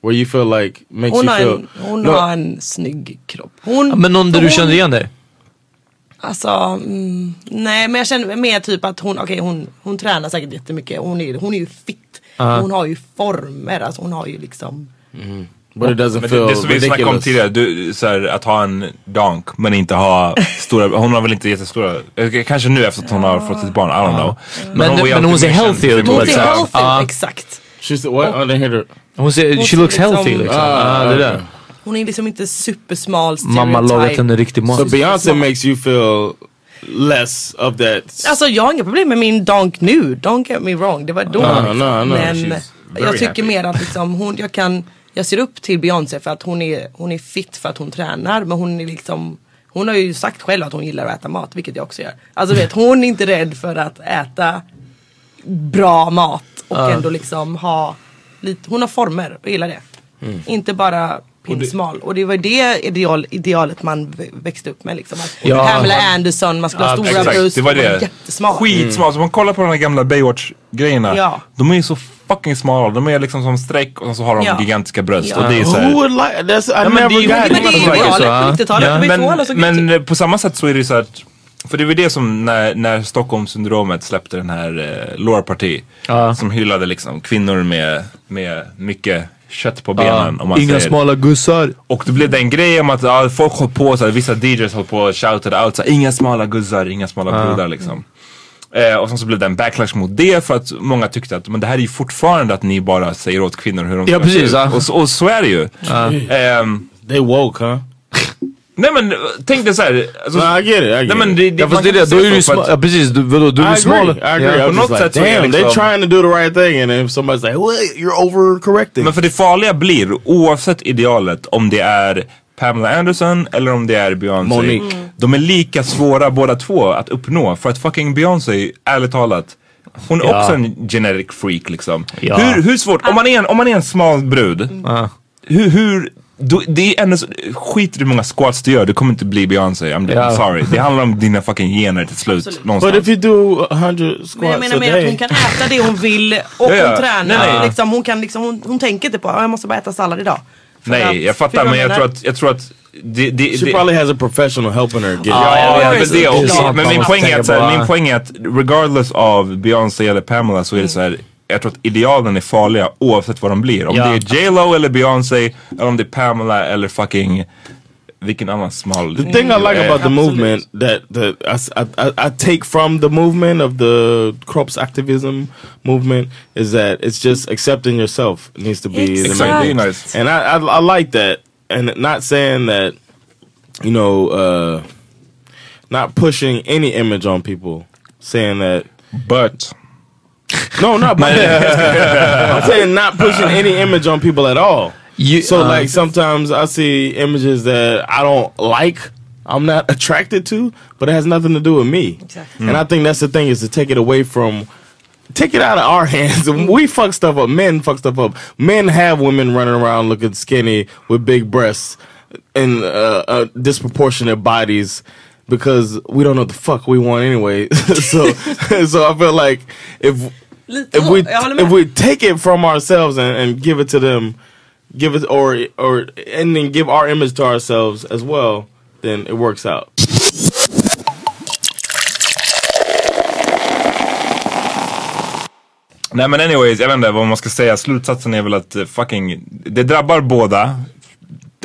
Where you feel like makes Hon you feel en, hon No, har en snygg kropp. Hon, men någon där du kände igen dig? Alltså, mm, nej men jag känner mer typ att hon, okej hon, hon tränar säkert jättemycket. Hon är, hon är ju fit. Ja. Hon har ju former, alltså hon har ju liksom. But it doesn't Men feel det, det som vi snackade om tidigare, du, så här, att ha en donk men inte ha stora, hon har väl inte jättestora, eh, kanske nu efter att hon har fått ett barn, I don't know. Men- var ju men hon ser healthy ut, hon Hon ser body. healthy Ja. exakt. She's what? I didn't hear her. Hon ser, Hon she looks liksom- healthy liksom. Ah, Ah, det okay. där. Hon är liksom inte supersmal Mamma lagat stereotype. henne riktig mat. So Beyonce makes you feel less of that. Alltså jag har inga problem med min donk nu, don't get me wrong. Det var då. No, no, no. Men jag tycker happy. mer att liksom, hon, jag kan, jag ser upp till Beyoncé för att hon är, hon är fit för att hon tränar. Men hon är liksom, hon har ju sagt själv att hon gillar att äta mat, vilket jag också gör. Alltså vet, hon är inte rädd för att äta bra mat och Ja. ändå liksom ha lite, hon har former och gillar det. Mm. Inte bara pinsmal. Och det var det ideal, idealet man växte upp med liksom. Ja. Pamela Anderson, man skulle ha Ja, stora Exakt, bröst, det var det. jättesmal. Skitsmart, så man kollar på de här gamla Baywatch-grejerna. Ja. De är ju så fucking smala, de är liksom som streck och så har de Ja. gigantiska bröst. Ja. Och det är så här, Who would like that's? I Ja, men never det är ju- got men it. Men det är ju idealet på 90-talet, Ja. det var ju så alla men, eh, på samma sätt så är det så att för det var det som när, när Stockholmssyndromet släppte den här eh, Laura Party. Ja. Som hyllade liksom kvinnor med, med mycket kött på benen. Om man Inga säger. smala gussar. Och det blev den grejen om att ja, folk höll på, så här, vissa DJs höll på och shoutade out så här, inga smala guzzar, inga smala brudar liksom. Eh, och sen så blev det en backlash mot det för att många tyckte att men det här är ju fortfarande att ni bara säger åt kvinnor hur de Ja, ska precis, se ut. ja. Och, så- och så är det ju. Ehm, They woke, huh? Nej men tänk dig såhär. Alltså, No, I get it. I get nej, men det, det, Ja fast det det, då är du smal. Ja precis, du, vadå, du är smal. I agree. I På något like, sätt så är det damn, they're liksom- trying to do the right thing, and if somebody's like, well, you're overcorrecting. Men för det farliga blir, oavsett idealet, om det är Pamela Anderson eller om det är Beyoncé. Monique. De är lika svåra båda två att uppnå. För att fucking Beyoncé, ärligt talat, hon är Ja. också en genetic freak liksom. Ja. Hur, hur svårt, om man är en, om man är en smal brud, Ja. hur, hur du, det är ändå så, skit i hur många squats du gör, du kommer inte bli Beyoncé. I'm, Ja. I'm sorry. Det handlar om dina fucking gener till slut. Någonstans. But if you do 100 squats Men jag menar mer att hon kan äta det hon vill och Ja, ja. hon tränar. Nej, nej. Liksom, hon, kan liksom, hon, hon tänker inte på att jag måste bara äta sallad idag. Nej, att- jag fattar men jag tror att, jag tror att det, det, She det, probably has a professional helping her get Ja, jag vet, men det också. Men min poäng, är att, min poäng är att regardless av Beyoncé eller Pamela så är det så här. Jag tror att idealen är farliga oavsett vad de blir. Om Ja. det är J Lo eller Beyoncé eller om det är Pamela eller fucking vilken annan smal. The thing I like about the movement that that I, I- I- take from the movement of the crops activism movement is that it's just accepting yourself needs to be the main Exactly. thing. Nice. And I, I I like that, and not saying that you know uh, not pushing any image on people, saying that But no, not but I'm saying not pushing any image on people at all. You- so uh, like sometimes I see images that I don't like. I'm not attracted to, but it has nothing to do with me. Exactly. And I think that's the thing is to take it away from take it out of our hands. we fuck stuff up. Men fuck stuff up. Men have women running around looking skinny with big breasts and uh, uh, disproportionate bodies because we don't know what the fuck we want anyway. so so I feel like if Lite if we if we take it from ourselves and, and give it to them, give it or or and then give our image to ourselves as well, then it works out. Nej men anyways, jag vet inte vad man ska säga. Slutsatsen är väl att eh, fucking, det drabbar båda.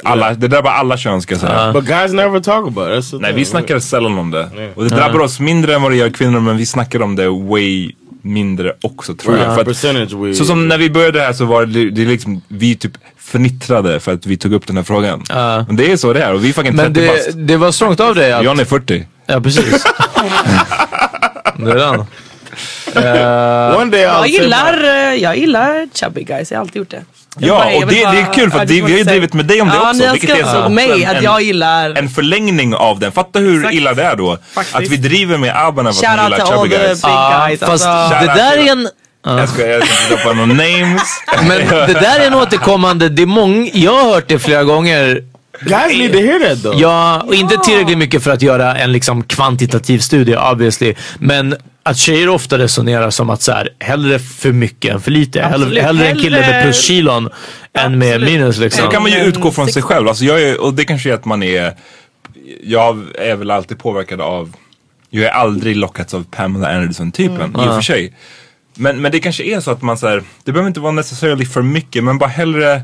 Alla, det drabbar alla kön ska jag säga. But guys never talk about it. Nej thing. vi snackar sällan om det. Och det drabbar oss mindre än vad det gör kvinnor men vi snackar om det way mindre också tror jag. För att, we så som när vi började här så var det, det är liksom, vi typ fnittrade för att vi tog upp den här frågan. Ja. Men det är så det är och vi är fucking 30 Men bast. det, det var strångt av dig att... John är 40. Ja, precis. det är den. Eh, One day Jag gillar, eh, jag gillar chubby guys, jag har alltid gjort det. Jag Ja, bara- och det, bara- det är kul för att vi har ju drivit med dig om det ja, också. Ni har vilket är skrattat så mig en- att jag gillar... en förlängning av den. Fatta hur Exakt. illa det är då. Faktiskt. Att vi driver med Alban över att out gillar chubby guys. big guys. fast alltså. det där är en... Jag ska jag ska inte droppa några names. Men det där är en återkommande, det är många, jag har hört det flera gånger. Guys need to hear that though. Ja, och inte tillräckligt mycket för att göra en liksom kvantitativ studie obviously. Men att tjejer ofta resonerar som att så här, hellre för mycket än för lite. Hellre, hellre en kille med pluskilon än med minus liksom. Så kan man ju utgå från sig själv. Alltså jag är, och det kanske är att man är... Jag är väl alltid påverkad av... Jag är aldrig lockats av Pamela Anderson-typen Mm. i och för sig. Men, men det kanske är så att man så här, det behöver inte vara necessarily för mycket men bara hellre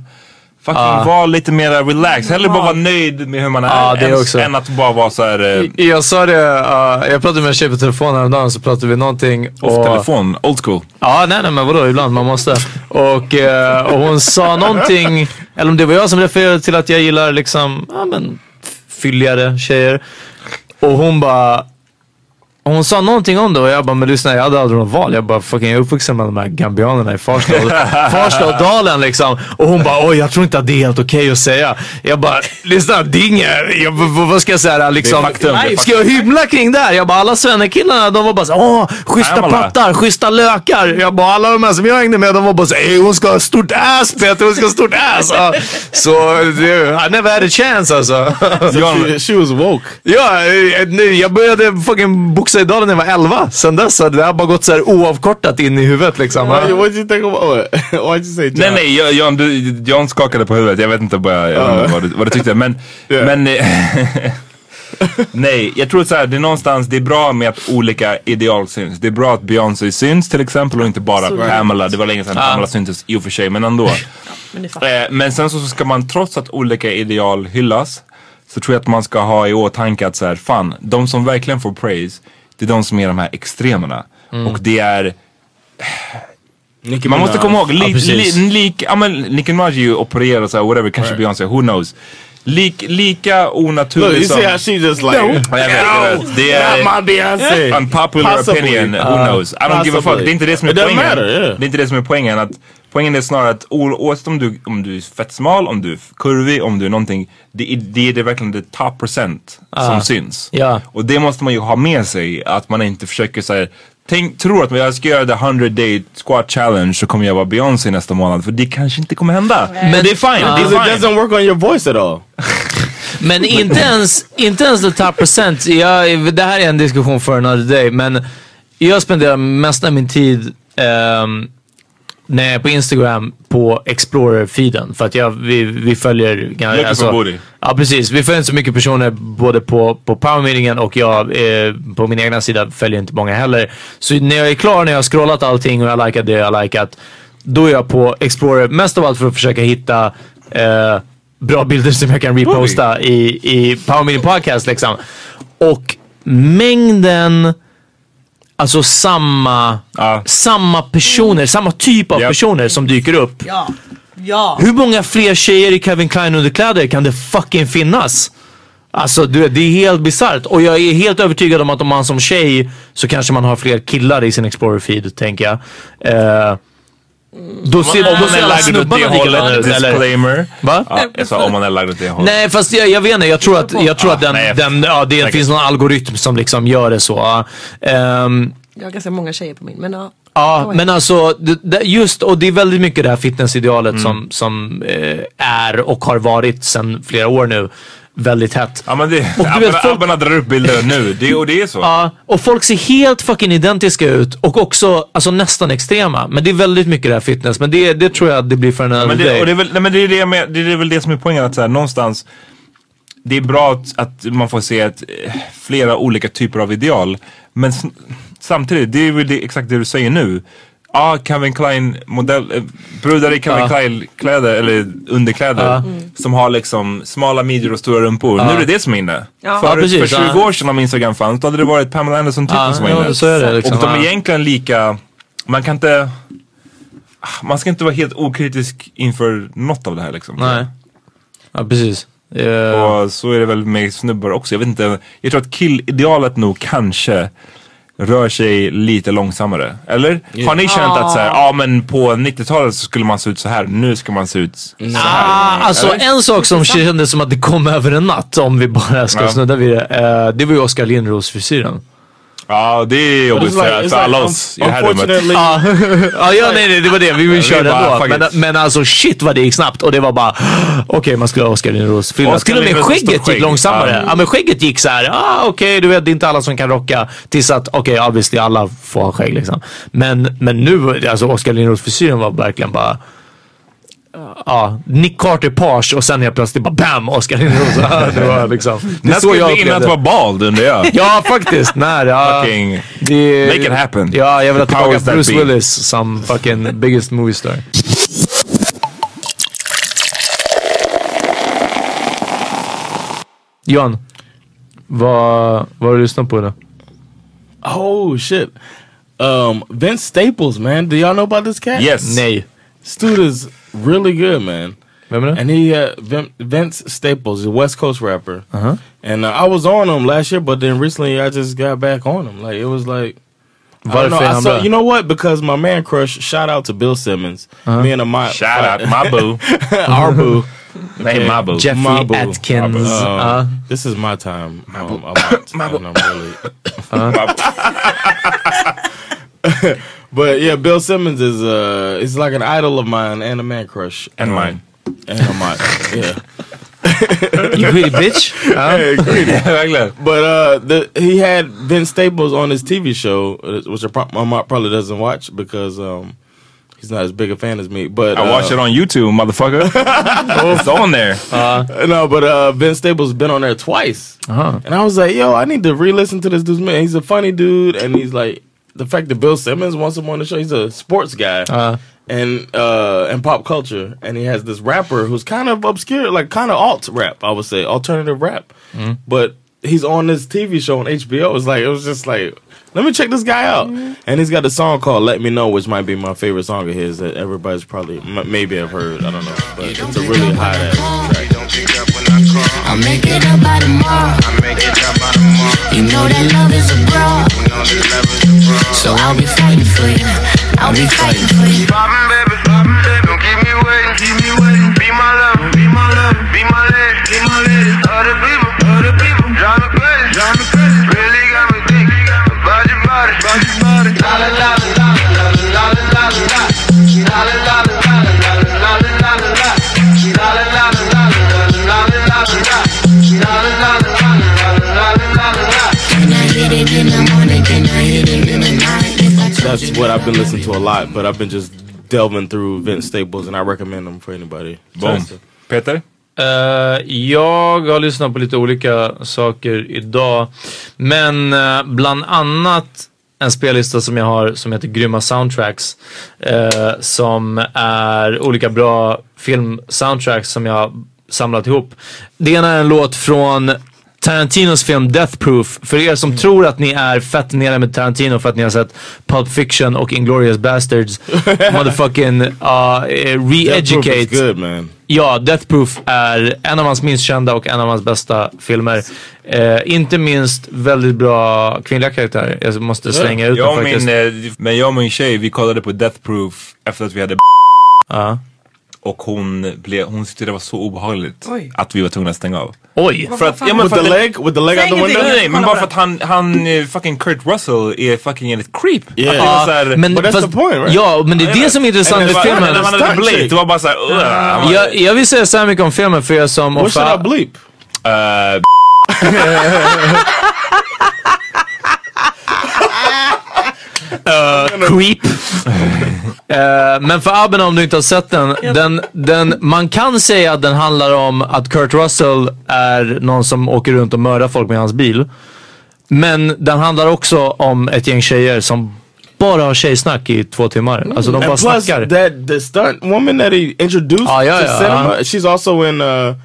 fucking vara lite mer relaxed. Hellre bara vara nöjd med hur man är Ja, det än, också. än att bara vara så här... Eh, Jag sa det, uh, jag pratade med en tjej på telefon häromdagen så pratade vi någonting. off telefon, old school. Ja, nej, nej, men vadå, ibland man måste. Och, eh, och hon sa någonting, eller om det var jag som refererade till att jag gillar liksom, ja men, fylligare tjejer. Och hon bara, hon sa någonting om det och jag bara, men lyssna jag hade aldrig något val. Jag bara, fucking jag är uppvuxen med de här gambianerna i Farsta, Farsta och dalen liksom. Och hon bara, oj jag tror inte att det är helt okej att säga. Jag bara, lyssna det är inget, jag, vad ska jag säga liksom. Det är faktum, det är Ska jag hymla kring det här? Jag bara, alla svennekillarna de var bara så, åh, schyssta pattar, schyssta lökar. Jag bara, alla de här som jag hängde med de var bara så, ey hon ska ha stort ass Peter, hon ska ha stort ass. Ja, Så, I never had a chance alltså. She, she was woke. Ja, eh, nej, jag började fucking boxa i dalen när jag var 11. Sen dess har det bara gått så här oavkortat in i huvudet liksom. What did you think about? Why'd you say John? Nej nej, jag- John, du, John skakade på huvudet. Jag vet inte, bara, jag inte vad, du, vad du tyckte. Men, Yeah. men eh, nej, jag tror så här, det är någonstans, det är bra med att olika ideal syns. Det är bra att Beyoncé syns till exempel och inte bara Pamela. Det var länge sedan Pamela syntes i och för sig, men ändå. Men. Eh, men sen så ska man trots att olika ideal hyllas så tror jag att man ska ha i åtanke att så här, fan, de som verkligen får praise det är de som är de här extremerna. Och det är Nicki man måste komma ihåg, li, Ja, li, lik, ja men Nicki Minaj är ju opererad så här, whatever, kanske Beyoncé, who knows. Lik, lika Look, onaturlig you som... see how she just like, Ja, jag vet, jag vet. Det är not my Beyonce. unpopular Possibly. opinion, who knows. I don't give a fuck. possibly. Det är inte det som är It poängen. matter, yeah. Det är inte det som är poängen. Att, poängen är snarare att oavsett om du, om du är fett smal, om du är kurvig, om du är någonting. Det är, det är det verkligen det top procent som syns. Ja. Och det måste man ju ha med sig. Att man inte försöker så här, tänk, tror att om jag ska göra the 100 day squat challenge så kommer jag vara Beyoncé nästa månad. För det kanske inte kommer hända. Men det är fine. Because Det it är fine. doesn't work on your voice at all. Men inte ens, inte ens the top percent. Jag, det här är en diskussion för another day. Men jag spenderar mest av min tid ehm, är på Instagram på Explorer-feeden. För att jag, vi, vi följer... Booty. Ja precis, vi följer inte så mycket personer både på, på powermeetingen och jag eh, på min egna sida följer inte många heller. Så när jag är klar, när jag har scrollat allting och jag har likat det jag har likat. Då är jag på Explorer mest av allt för att försöka hitta eh, bra bilder som jag kan reposta i, i Power Meeting Podcast liksom. Och mängden Alltså samma, samma personer, samma typ av personer som dyker upp. Ja. Ja. Hur många fler tjejer i Calvin Klein underkläder kan det fucking finnas? Alltså du det är helt bisarrt. Och jag är helt övertygad om att om man som tjej så kanske man har fler killar i sin Explorer-feed, tänker jag. Eh, då ser, Om då man är alla lagd åt snubbarna det hållet, ut. eller- disclaimer. Va? Ja, jag sa om man är lagd åt det hållet. Nej fast jag, jag vet inte, jag tror att, jag tror Ah, att den, nej, den, ja, det säkert. finns någon algoritm som liksom gör det så. Ehm, Jag har ganska många tjejer på min men ja. Ja, men alltså just och det är väldigt mycket det här fitnessidealet Mm. som, som eh, är och har varit sedan flera år nu väldigt hett. Ja men det, Och du vet, folk- drar upp bilder nu. Det, och det är så. Ja, och folk ser helt fucking identiska ut och också alltså, nästan extrema. Men det är väldigt mycket det här fitness. Men det, det tror jag det blir för en annan Men det, day. och det, är väl, nej, men det, är det, med, det är väl det som är poängen. Att så här, någonstans, det är bra att, att man får se ett, eh, flera olika typer av ideal. Men samtidigt, det är väl det, exakt det du säger nu. Ja, Calvin Klein modell, eh, brudar i Calvin Ja. Klein kläder, eller underkläder. Ja. Som har liksom smala midjor och stora rumpor. Ja. Nu är det det som är inne. Ja. För, Ja, precis, för 20 ja. år sedan om Instagram fanns, då hade det varit Pamela Anderson-typen Ja, som var ja, inne. så är det liksom, och de är ja. egentligen lika, man kan inte man ska inte vara helt okritisk inför något av det här liksom. Nej. Ja, precis. Eh, Och så är det väl med snubbar också. Jag vet inte, jag tror att killidealet nog kanske rör sig lite långsammare. Eller? Har ni känt att så här, ja men på 90-talet så skulle man se ut så här, nu ska man se ut så här. Ah, alltså en sak som kändes som att det kom över en natt, om vi bara ska Ja. snudda vid det. eh, det var ju Oskar Lindros frisyren. Ja det är jobbigt like- för, alla oss i det här rummet. Ja, ja, ja nej, nej, det var det. Vi körde ändå. Men, men alltså shit vad det gick snabbt och det var bara okej man skulle ha Oskar Lindros frilla. Oskar Till och med skägget gick långsammare. Ja. Ja. men skägget gick så här. Ah, okej du vet det är inte alla som kan rocka. Tills att okej okay, obviously alla får ha skägg liksom. Men, men nu alltså Oskar Lindros frisyren var verkligen bara Ja, Nick Carter page och sen helt plötsligt bara BAM! Oskar Lindros. Ja, det var liksom. Det När är så skulle jag innan att vara bald undrar jag? Ja faktiskt, nej. Ja, Fucking det, make it happen. Ja, jag vill ha tillbaka Bruce be. Willis som fucking biggest movie star. Johan, vad, vad har du lyssnat på idag? oh shit. Um, Vince Staples, man. Do y'all know about this cat? Yes. Nej. Is really good, man. Vem är det? And he, uh, Vin- Vince Staples, a West Coast rapper. Uh-huh. And uh, I was on him last year, but then recently I just got back on him. Like it was like, I don't know. I saw, you know what? Because my man crush, shout out to Bill Simmons. Me and my Shout out, my boo. our boo. Nej, my boo. Jeffrey My boo. Atkins. Um, ja. This is my time. Um, I'm out, and I'm really. but yeah, Bill Simmons is uh, he's like an idol of mine and a man crush. And Um, mine. And a mine. yeah. You greedy bitch. Ja. Verkligen. But uh, the, he had Vince Staples on his TV show, uh, which pro- my mom probably doesn't watch because um, he's not as big a fan as me. But I watch uh, it on YouTube, motherfucker. it's on there. Uh, No, but uh, Vince Staples has been on there twice, Uh-huh. and I was like, "Yo, I need to re-listen to this dude's man. He's a funny dude, and he's like the fact that Bill Simmons wants him on the show. He's a sports guy, Uh, and uh, and pop culture, and he has this rapper who's kind of obscure, like kind of alt rap, I would say, alternative rap, but he's on this TV show on HBO. It's like it was just like. Let me check this guy out, and he's got a song called "Let Me Know," which might be my favorite song of his that everybody's probably m- maybe have heard. I don't know, but it's a really hot ass track. I'll make it up by tomorrow. I'll make it up by tomorrow. You know that love is a broad. You know. So I'll be fighting for you. I'll be fighting for you. Poppin', baby, poppin', baby. Don't keep me waiting, keep me waiting. Be my love, be my love, be my lady, be my lady. Other people, other people, drive me crazy, drive me crazy. Really got me thinking about your body, about your body. La la la la la la la la la la la. That's what I've been listening to a lot. But I've been just delving through Vince Staples, and I recommend them for anybody. Boom. Peter? Eh, jag har lyssnat på lite olika saker idag. Men eh, bland annat en spellista som jag har som heter Grymma Soundtracks. eh, som är olika bra filmsoundtracks som jag samlat ihop. Det ena är en låt från Tarantinos film Death Proof. För er som tror att ni är fett nere med Tarantino för att ni har sett Pulp Fiction och Inglourious Bastards. motherfucking uh, Death Proof is re-educate. good, man. Ja, Death Proof är en av hans minst kända och en av hans bästa filmer. Eh, inte minst väldigt bra kvinnliga karaktärer. Jag måste slänga ut Jag och faktiskt. min, eh, men jag och min tjej, vi kollade på Death Proof efter att vi hade Ja. och hon, blev, hon tyckte det var så obehagligt Oj. att vi var tvungna att stänga av. Oj! För att, ja, men With för the leg? With the leg out the window? Nej, nej, men bara för att han, han eh, fucking Kurt Russell är fucking en creep. Yeah. Här, Men, But that's fast, the point, right? Ja, men det är det som är intressant med filmen. när hade det var bara såhär, uh, Jag, jag vill säga så här mycket om filmen för er som... What should I bleep? Eh, Creep. Eh, men för Abben om du inte har sett den, den, den, man kan säga att den handlar om att Kurt Russell är någon som åker runt och mördar folk med hans bil. Men den handlar också om ett gäng tjejer som bara har tjejsnack i två timmar. Alltså de bara And plus, snackar. that the stunt woman that he introduced Ah, yeah, to yeah, cinema, uh-huh. she's also in uh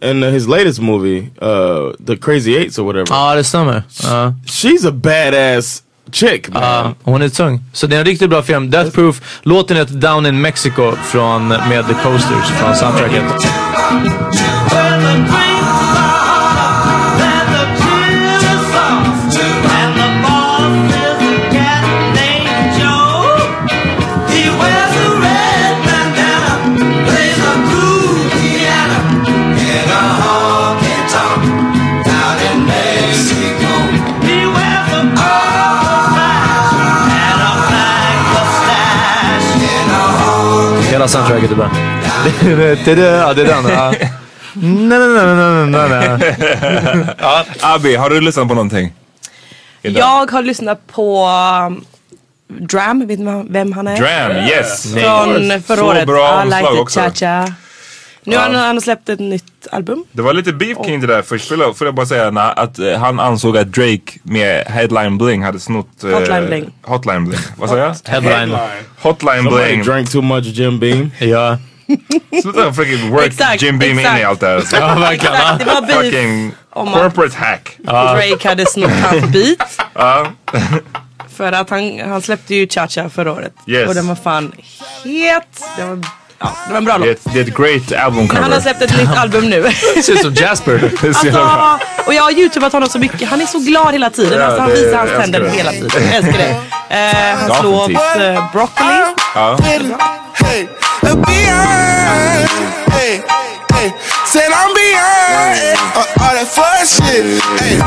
in his latest movie, uh the Crazy Eights or whatever. Ja, det stämmer. Ja. She's a badass chick, man. Ja, hon är tung. Så det är en riktigt bra film. Death Proof. Låten heter Down in Mexico från, med The Coasters från soundtracket. Soundtracket bra. Det är det, ja, det är den. Ja. Nej, nej, nej, nej, nej, nej. Abby, har du lyssnat på någonting? Idag? Jag har lyssnat på um, Dram, vet ni vem han är? Dram, yes! Från förra Så året. bra I like omslag it, också. cha-cha. Nu har han, han har släppt ett nytt album. Det var lite beef kring det där först. Får jag, får jag bara säga när, att eh, han ansåg att Drake med Headline Bling hade snott... eh, Hotline Bling. Hotline Bling. Vad sa jag? Headline. Hotline Somebody Bling. drank too much Jim Beam. Ja. Sluta freaking work Exakt, Jim Beam in exakt. i allt det här. alltså. ja, verkligen. Exakt, det var beef Fucking om att corporate hack. Drake hade snott hans beat. För att han, han släppte ju Cha-Cha förra året. Yes. Och den var fan het. Det var, ja, det var en bra Det är låt. ett, det är ett great album Men han har cover. släppt ett nytt album nu. Ser ut som Jasper. Alltså, och jag har youtubat honom så mycket. Han är så glad hela tiden. Alltså, han visar hans tänder det. hela tiden. Jag älskar det. Eh, hans låt eh, Broccoli. Ja. Hey, beyond. Hey, hey, said I'm beyond uh, all that fuss shit. Hey,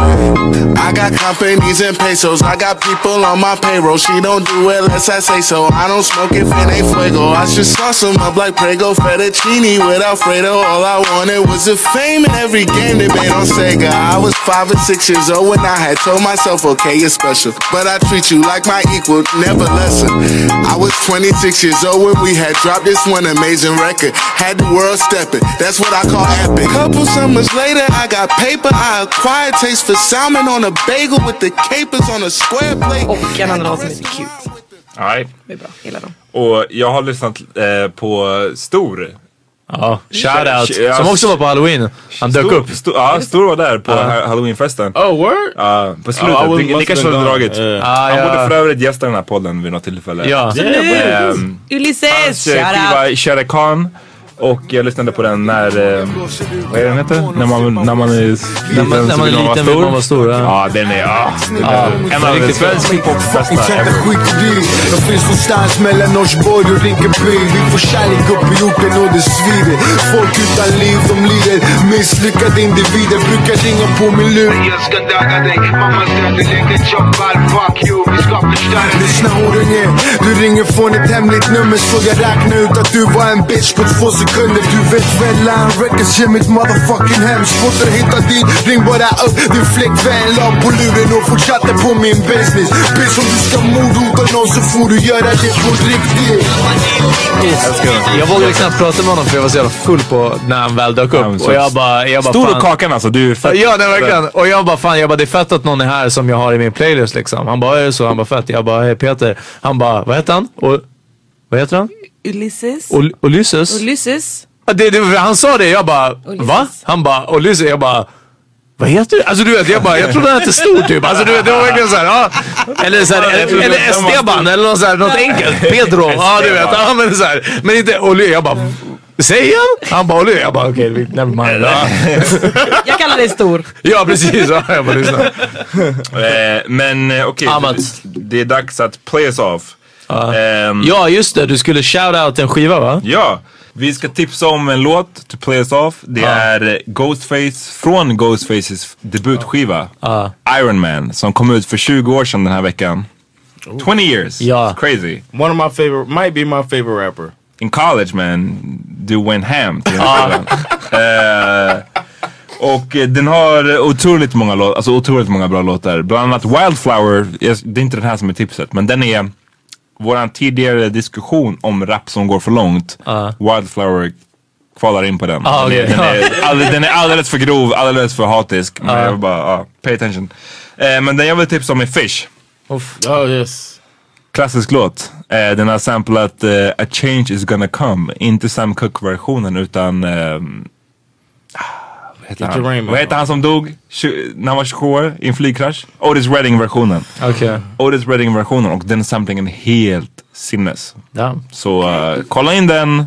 I got companies in pesos. I got people on my payroll. She don't do it unless I say so. I don't smoke if it ain't fuego. I should sauce 'em up like Prego fettuccine with Alfredo. All I wanted was the fame in every game they made on Sega. I was five or six years old when I had told myself, okay, you're special. But I treat you like my equal, never lesser. I was 26 years old when we had dropped this one amazing record. Had the world stepping, that's what I call epic. Couple summers later, got paper. I acquired taste for salmon on a bagel with the capers on a square plate. Och en annan låt som heter Cute. Nej. Det är bra. Gillar dem. Och jag har lyssnat eh, på Stor. Ja, shoutout. Som också var på halloween. Han dök Stor, upp. Stor, ja, Stor var där på ha- halloweenfesten. Oh, word? Ja, på slutet. I must ni kanske gone. dragit. Yeah. Ah, Han borde för övrigt gästa den här podden vid något tillfälle. Ja. Ehm, Ulysses, Hans eh, shoutout. skiva Shere Khan. Och jag lyssnade på den när, eh, vad är den heter? När man, när man är När man, när man är liten vill man vara stor. Ja. Ja, den är, ja. en av riktigt svensk hiphops bästa ever. De finns någonstans mellan Norsborg och Rinkeby. Vi får kärlek upp i orten och det svider. Folk utan liv, de lider. Misslyckade individer brukar ringa på min lur. Jag ska döda dig, mamma stöter lägger jobbal Fuck you, vi ska förstöra dig. Lyssna horunge, du ringer från ett hemligt nummer Så jag räknar ut att du var en bitch på två sekunder Du vet väl Line Records ger mitt motherfucking hem Svårt att hitta dit, ring bara upp din flickvän La på luren och fortsatte på min business Bitch om du ska mordhota någon så får du göra det på riktigt Jag vågade knappt prata med honom för jag var så jävla full på när han väl dök upp. Och jag bara, jag bara, Stor fan. och kakan alltså, du är fett. Ja, nej, verkligen. Och jag bara, fan, jag bara, det är fett att någon är här som jag har i min playlist liksom. Han bara, är det så? Han bara, fett. Jag bara, hej Peter. Han bara, vad heter han? Och, vad heter han? Ulysses. Ol- Ulysses? Ulysses. Det, det, han sa det, jag bara, va? Han bara, Ulysses, jag bara, vad heter du? Alltså du vet, jag bara, jag trodde han hette Stor typ. Alltså du vet, det var verkligen såhär, ja. Eller såhär, eller, eller Esteban eller något, såhär, något enkelt. Pedro, ja du vet. Ja, men såhär. Men inte Olly, jag bara, säger han? Han bara Olly, jag bara okej, okay, never mind. Ja. Jag kallar dig stor. ja precis, ja, jag bara lyssna. Eh, men eh, okej, det är dags att play us off. Ehm, Ja just det, du skulle shout out en skiva va? Ja, vi ska tipsa om en låt to play us off. Det är eh, Ghostface från Ghostfaces debutskiva Iron Man som kom ut för 20 år sedan den här veckan. 20 years, Ja. crazy. One of my favorite, might be my favorite rapper. In college man, du went ham till den. Eh, Och eh, den har otroligt många, låt, alltså otroligt många bra låtar. Bland annat Wildflower, det är inte den här som är tipset men den är våran tidigare diskussion om rap som går för långt. Wildflower kvalar in på den. Ah, den, är, okej. den, är, all, den är alldeles för grov, alldeles för hatisk. Men Ah. jag vill bara, ah, pay attention. Eh, men den jag vill tipsa om är Fish. Oh yes. Klassisk låt. Eh, den har samplat eh, A change is gonna come. Inte Sam Cooke-versionen utan ehm, ah, heter han? man. Vad heter han som dog när han var 27 år i en flygkrasch? Otis Redding-versionen. Okej. Otis Redding-versionen och den samplingen är helt sinnes. Ja. Så eh, kolla in den.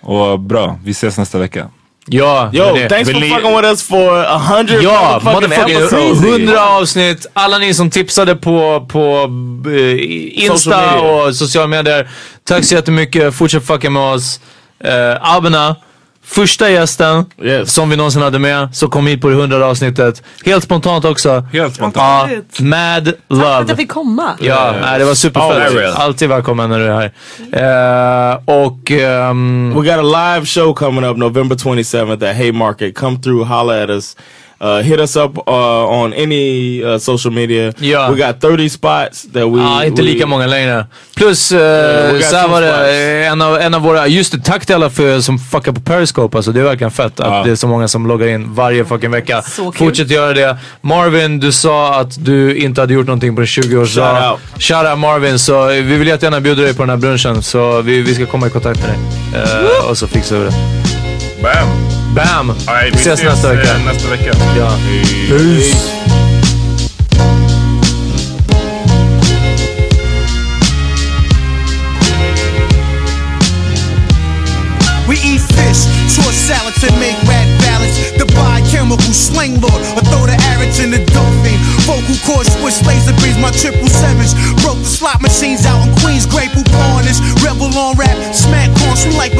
Och bra, vi ses nästa vecka. Ja, Yo, thanks for fucking with us for a hundred Ja, motherfucking episodes. 100 avsnitt. Alla ni som tipsade på, på eh, Insta Social och sociala medier. Tack så jättemycket. Fortsätt fucka med oss. Uh, Abena, första gästen som vi någonsin hade med, som kom hit på det 100 avsnittet. Helt spontant också. Helt spontant. Ja, mad Tack för love. att jag fick komma. Ja, nej, det var Oh, superfett. well. Alltid välkommen när du är här. Eh, och... ehm, We got a live show coming up November 27th at Haymarket. Come through, holla at us. Uh, hit us up uh, on any uh, social media. Ja. We got 30 spots that we... Ja, inte we- lika många längre. Plus, uh, we got så här var det, spots. eh, en av, en av våra, just det, tack till alla för, som fuckar på Periscope alltså. Det är verkligen fett att det är så många som loggar in varje fucking vecka. Så kul. Fortsätt göra det. Marvin, du sa att du inte hade gjort någonting på din 20-årsdag. Shout out. Shout out Marvin. Så eh, vi vill jättegärna bjuda dig på den här brunchen. Så vi, vi ska komma i kontakt med dig. Eh, och så fixar vi det. Bam! Bam! All right, vi ses nästa eh, vecka. nästa vecka. Ja. Peace. We eat fish, toss salads and make rat ballads. The biochemical slang lord, or throw the arrows in the dolphin. Vocal cord switch laser beams, my triple sevens. Broke the slot machines out in Queens, Grey Poupon Rebel on rap, smack corn, we like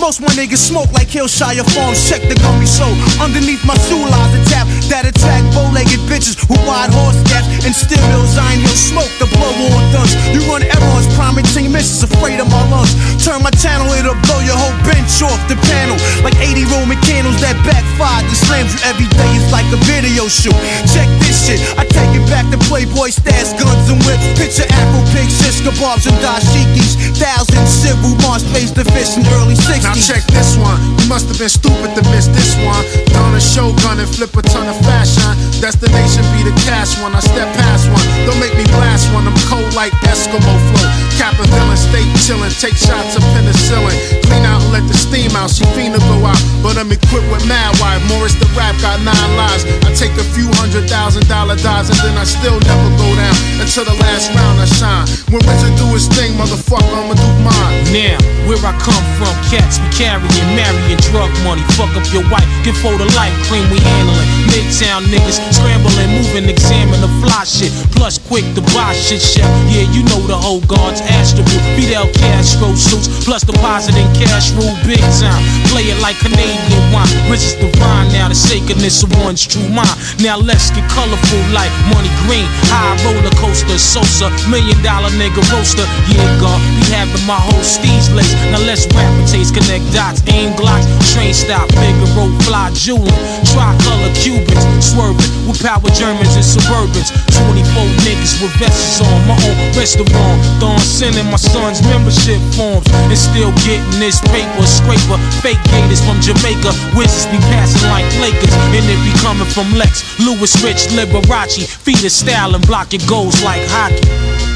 Most my niggas smoke like Hillshire Farms. Check the gummy show. Underneath my shoe lies a tap that attack bow-legged bitches who wide horse gaps and still hills. I ain't smoke the blow on guns. You run errors, priming team missions, afraid of my lungs. Turn my channel, it'll blow your whole bench off the panel. Like 80 Roman candles that backfire. The slams you every day is like a video shoot. Check this shit, I take it back to Playboy stats, guns and whips. Picture Afro pigs, shish kebabs and dashikis. Thousand civil march pays the fish in early 60s. Now check this one. You must have been stupid to miss this one. Don a showgun and flip a ton of fashion. Destination be the cash one. I step past one. Don't make me blast one. I'm cold like Eskimo flow. Cap a villain, stay chillin'. Take shots of penicillin. Clean out and let the steam out. She fiend to go out. But I'm equipped with mad wire. Morris the rap got nine lives. I take a few hundred thousand dollar dives and then I still never go down. Until the last round I shine. When Richard do his thing, motherfucker, I'ma do mine. Now, where I come from, cats be carrying, marrying drug money. Fuck up your wife, get for the life, cream we handling. Midtown niggas scrambling, moving, examine the fly shit. Plus quick to buy shit, chef. Yeah, you know the whole guards astral. Fidel Castro suits, plus depositing cash rule big time. Play it like Canadian wine. Rich is divine now, the sacredness of one's true mind. Now let's get colorful like money green. High roller coaster, Sosa, million dollar nigga roaster. Yeah, God, be having my whole steez lace. Now let's rap and taste, connect dots, aim glocks, train stop, Figaro, fly jeweling, tricolor Cubans, swerving with power Germans and Suburbans. 24 niggas with vests on, my own restaurant. Throwing sending my son's membership forms and still getting this paper scraper. Fake gators from Jamaica, wizards be passing like Lakers, and it be coming from Lex, Louis Rich, Liberace, feed style and your goals like hockey.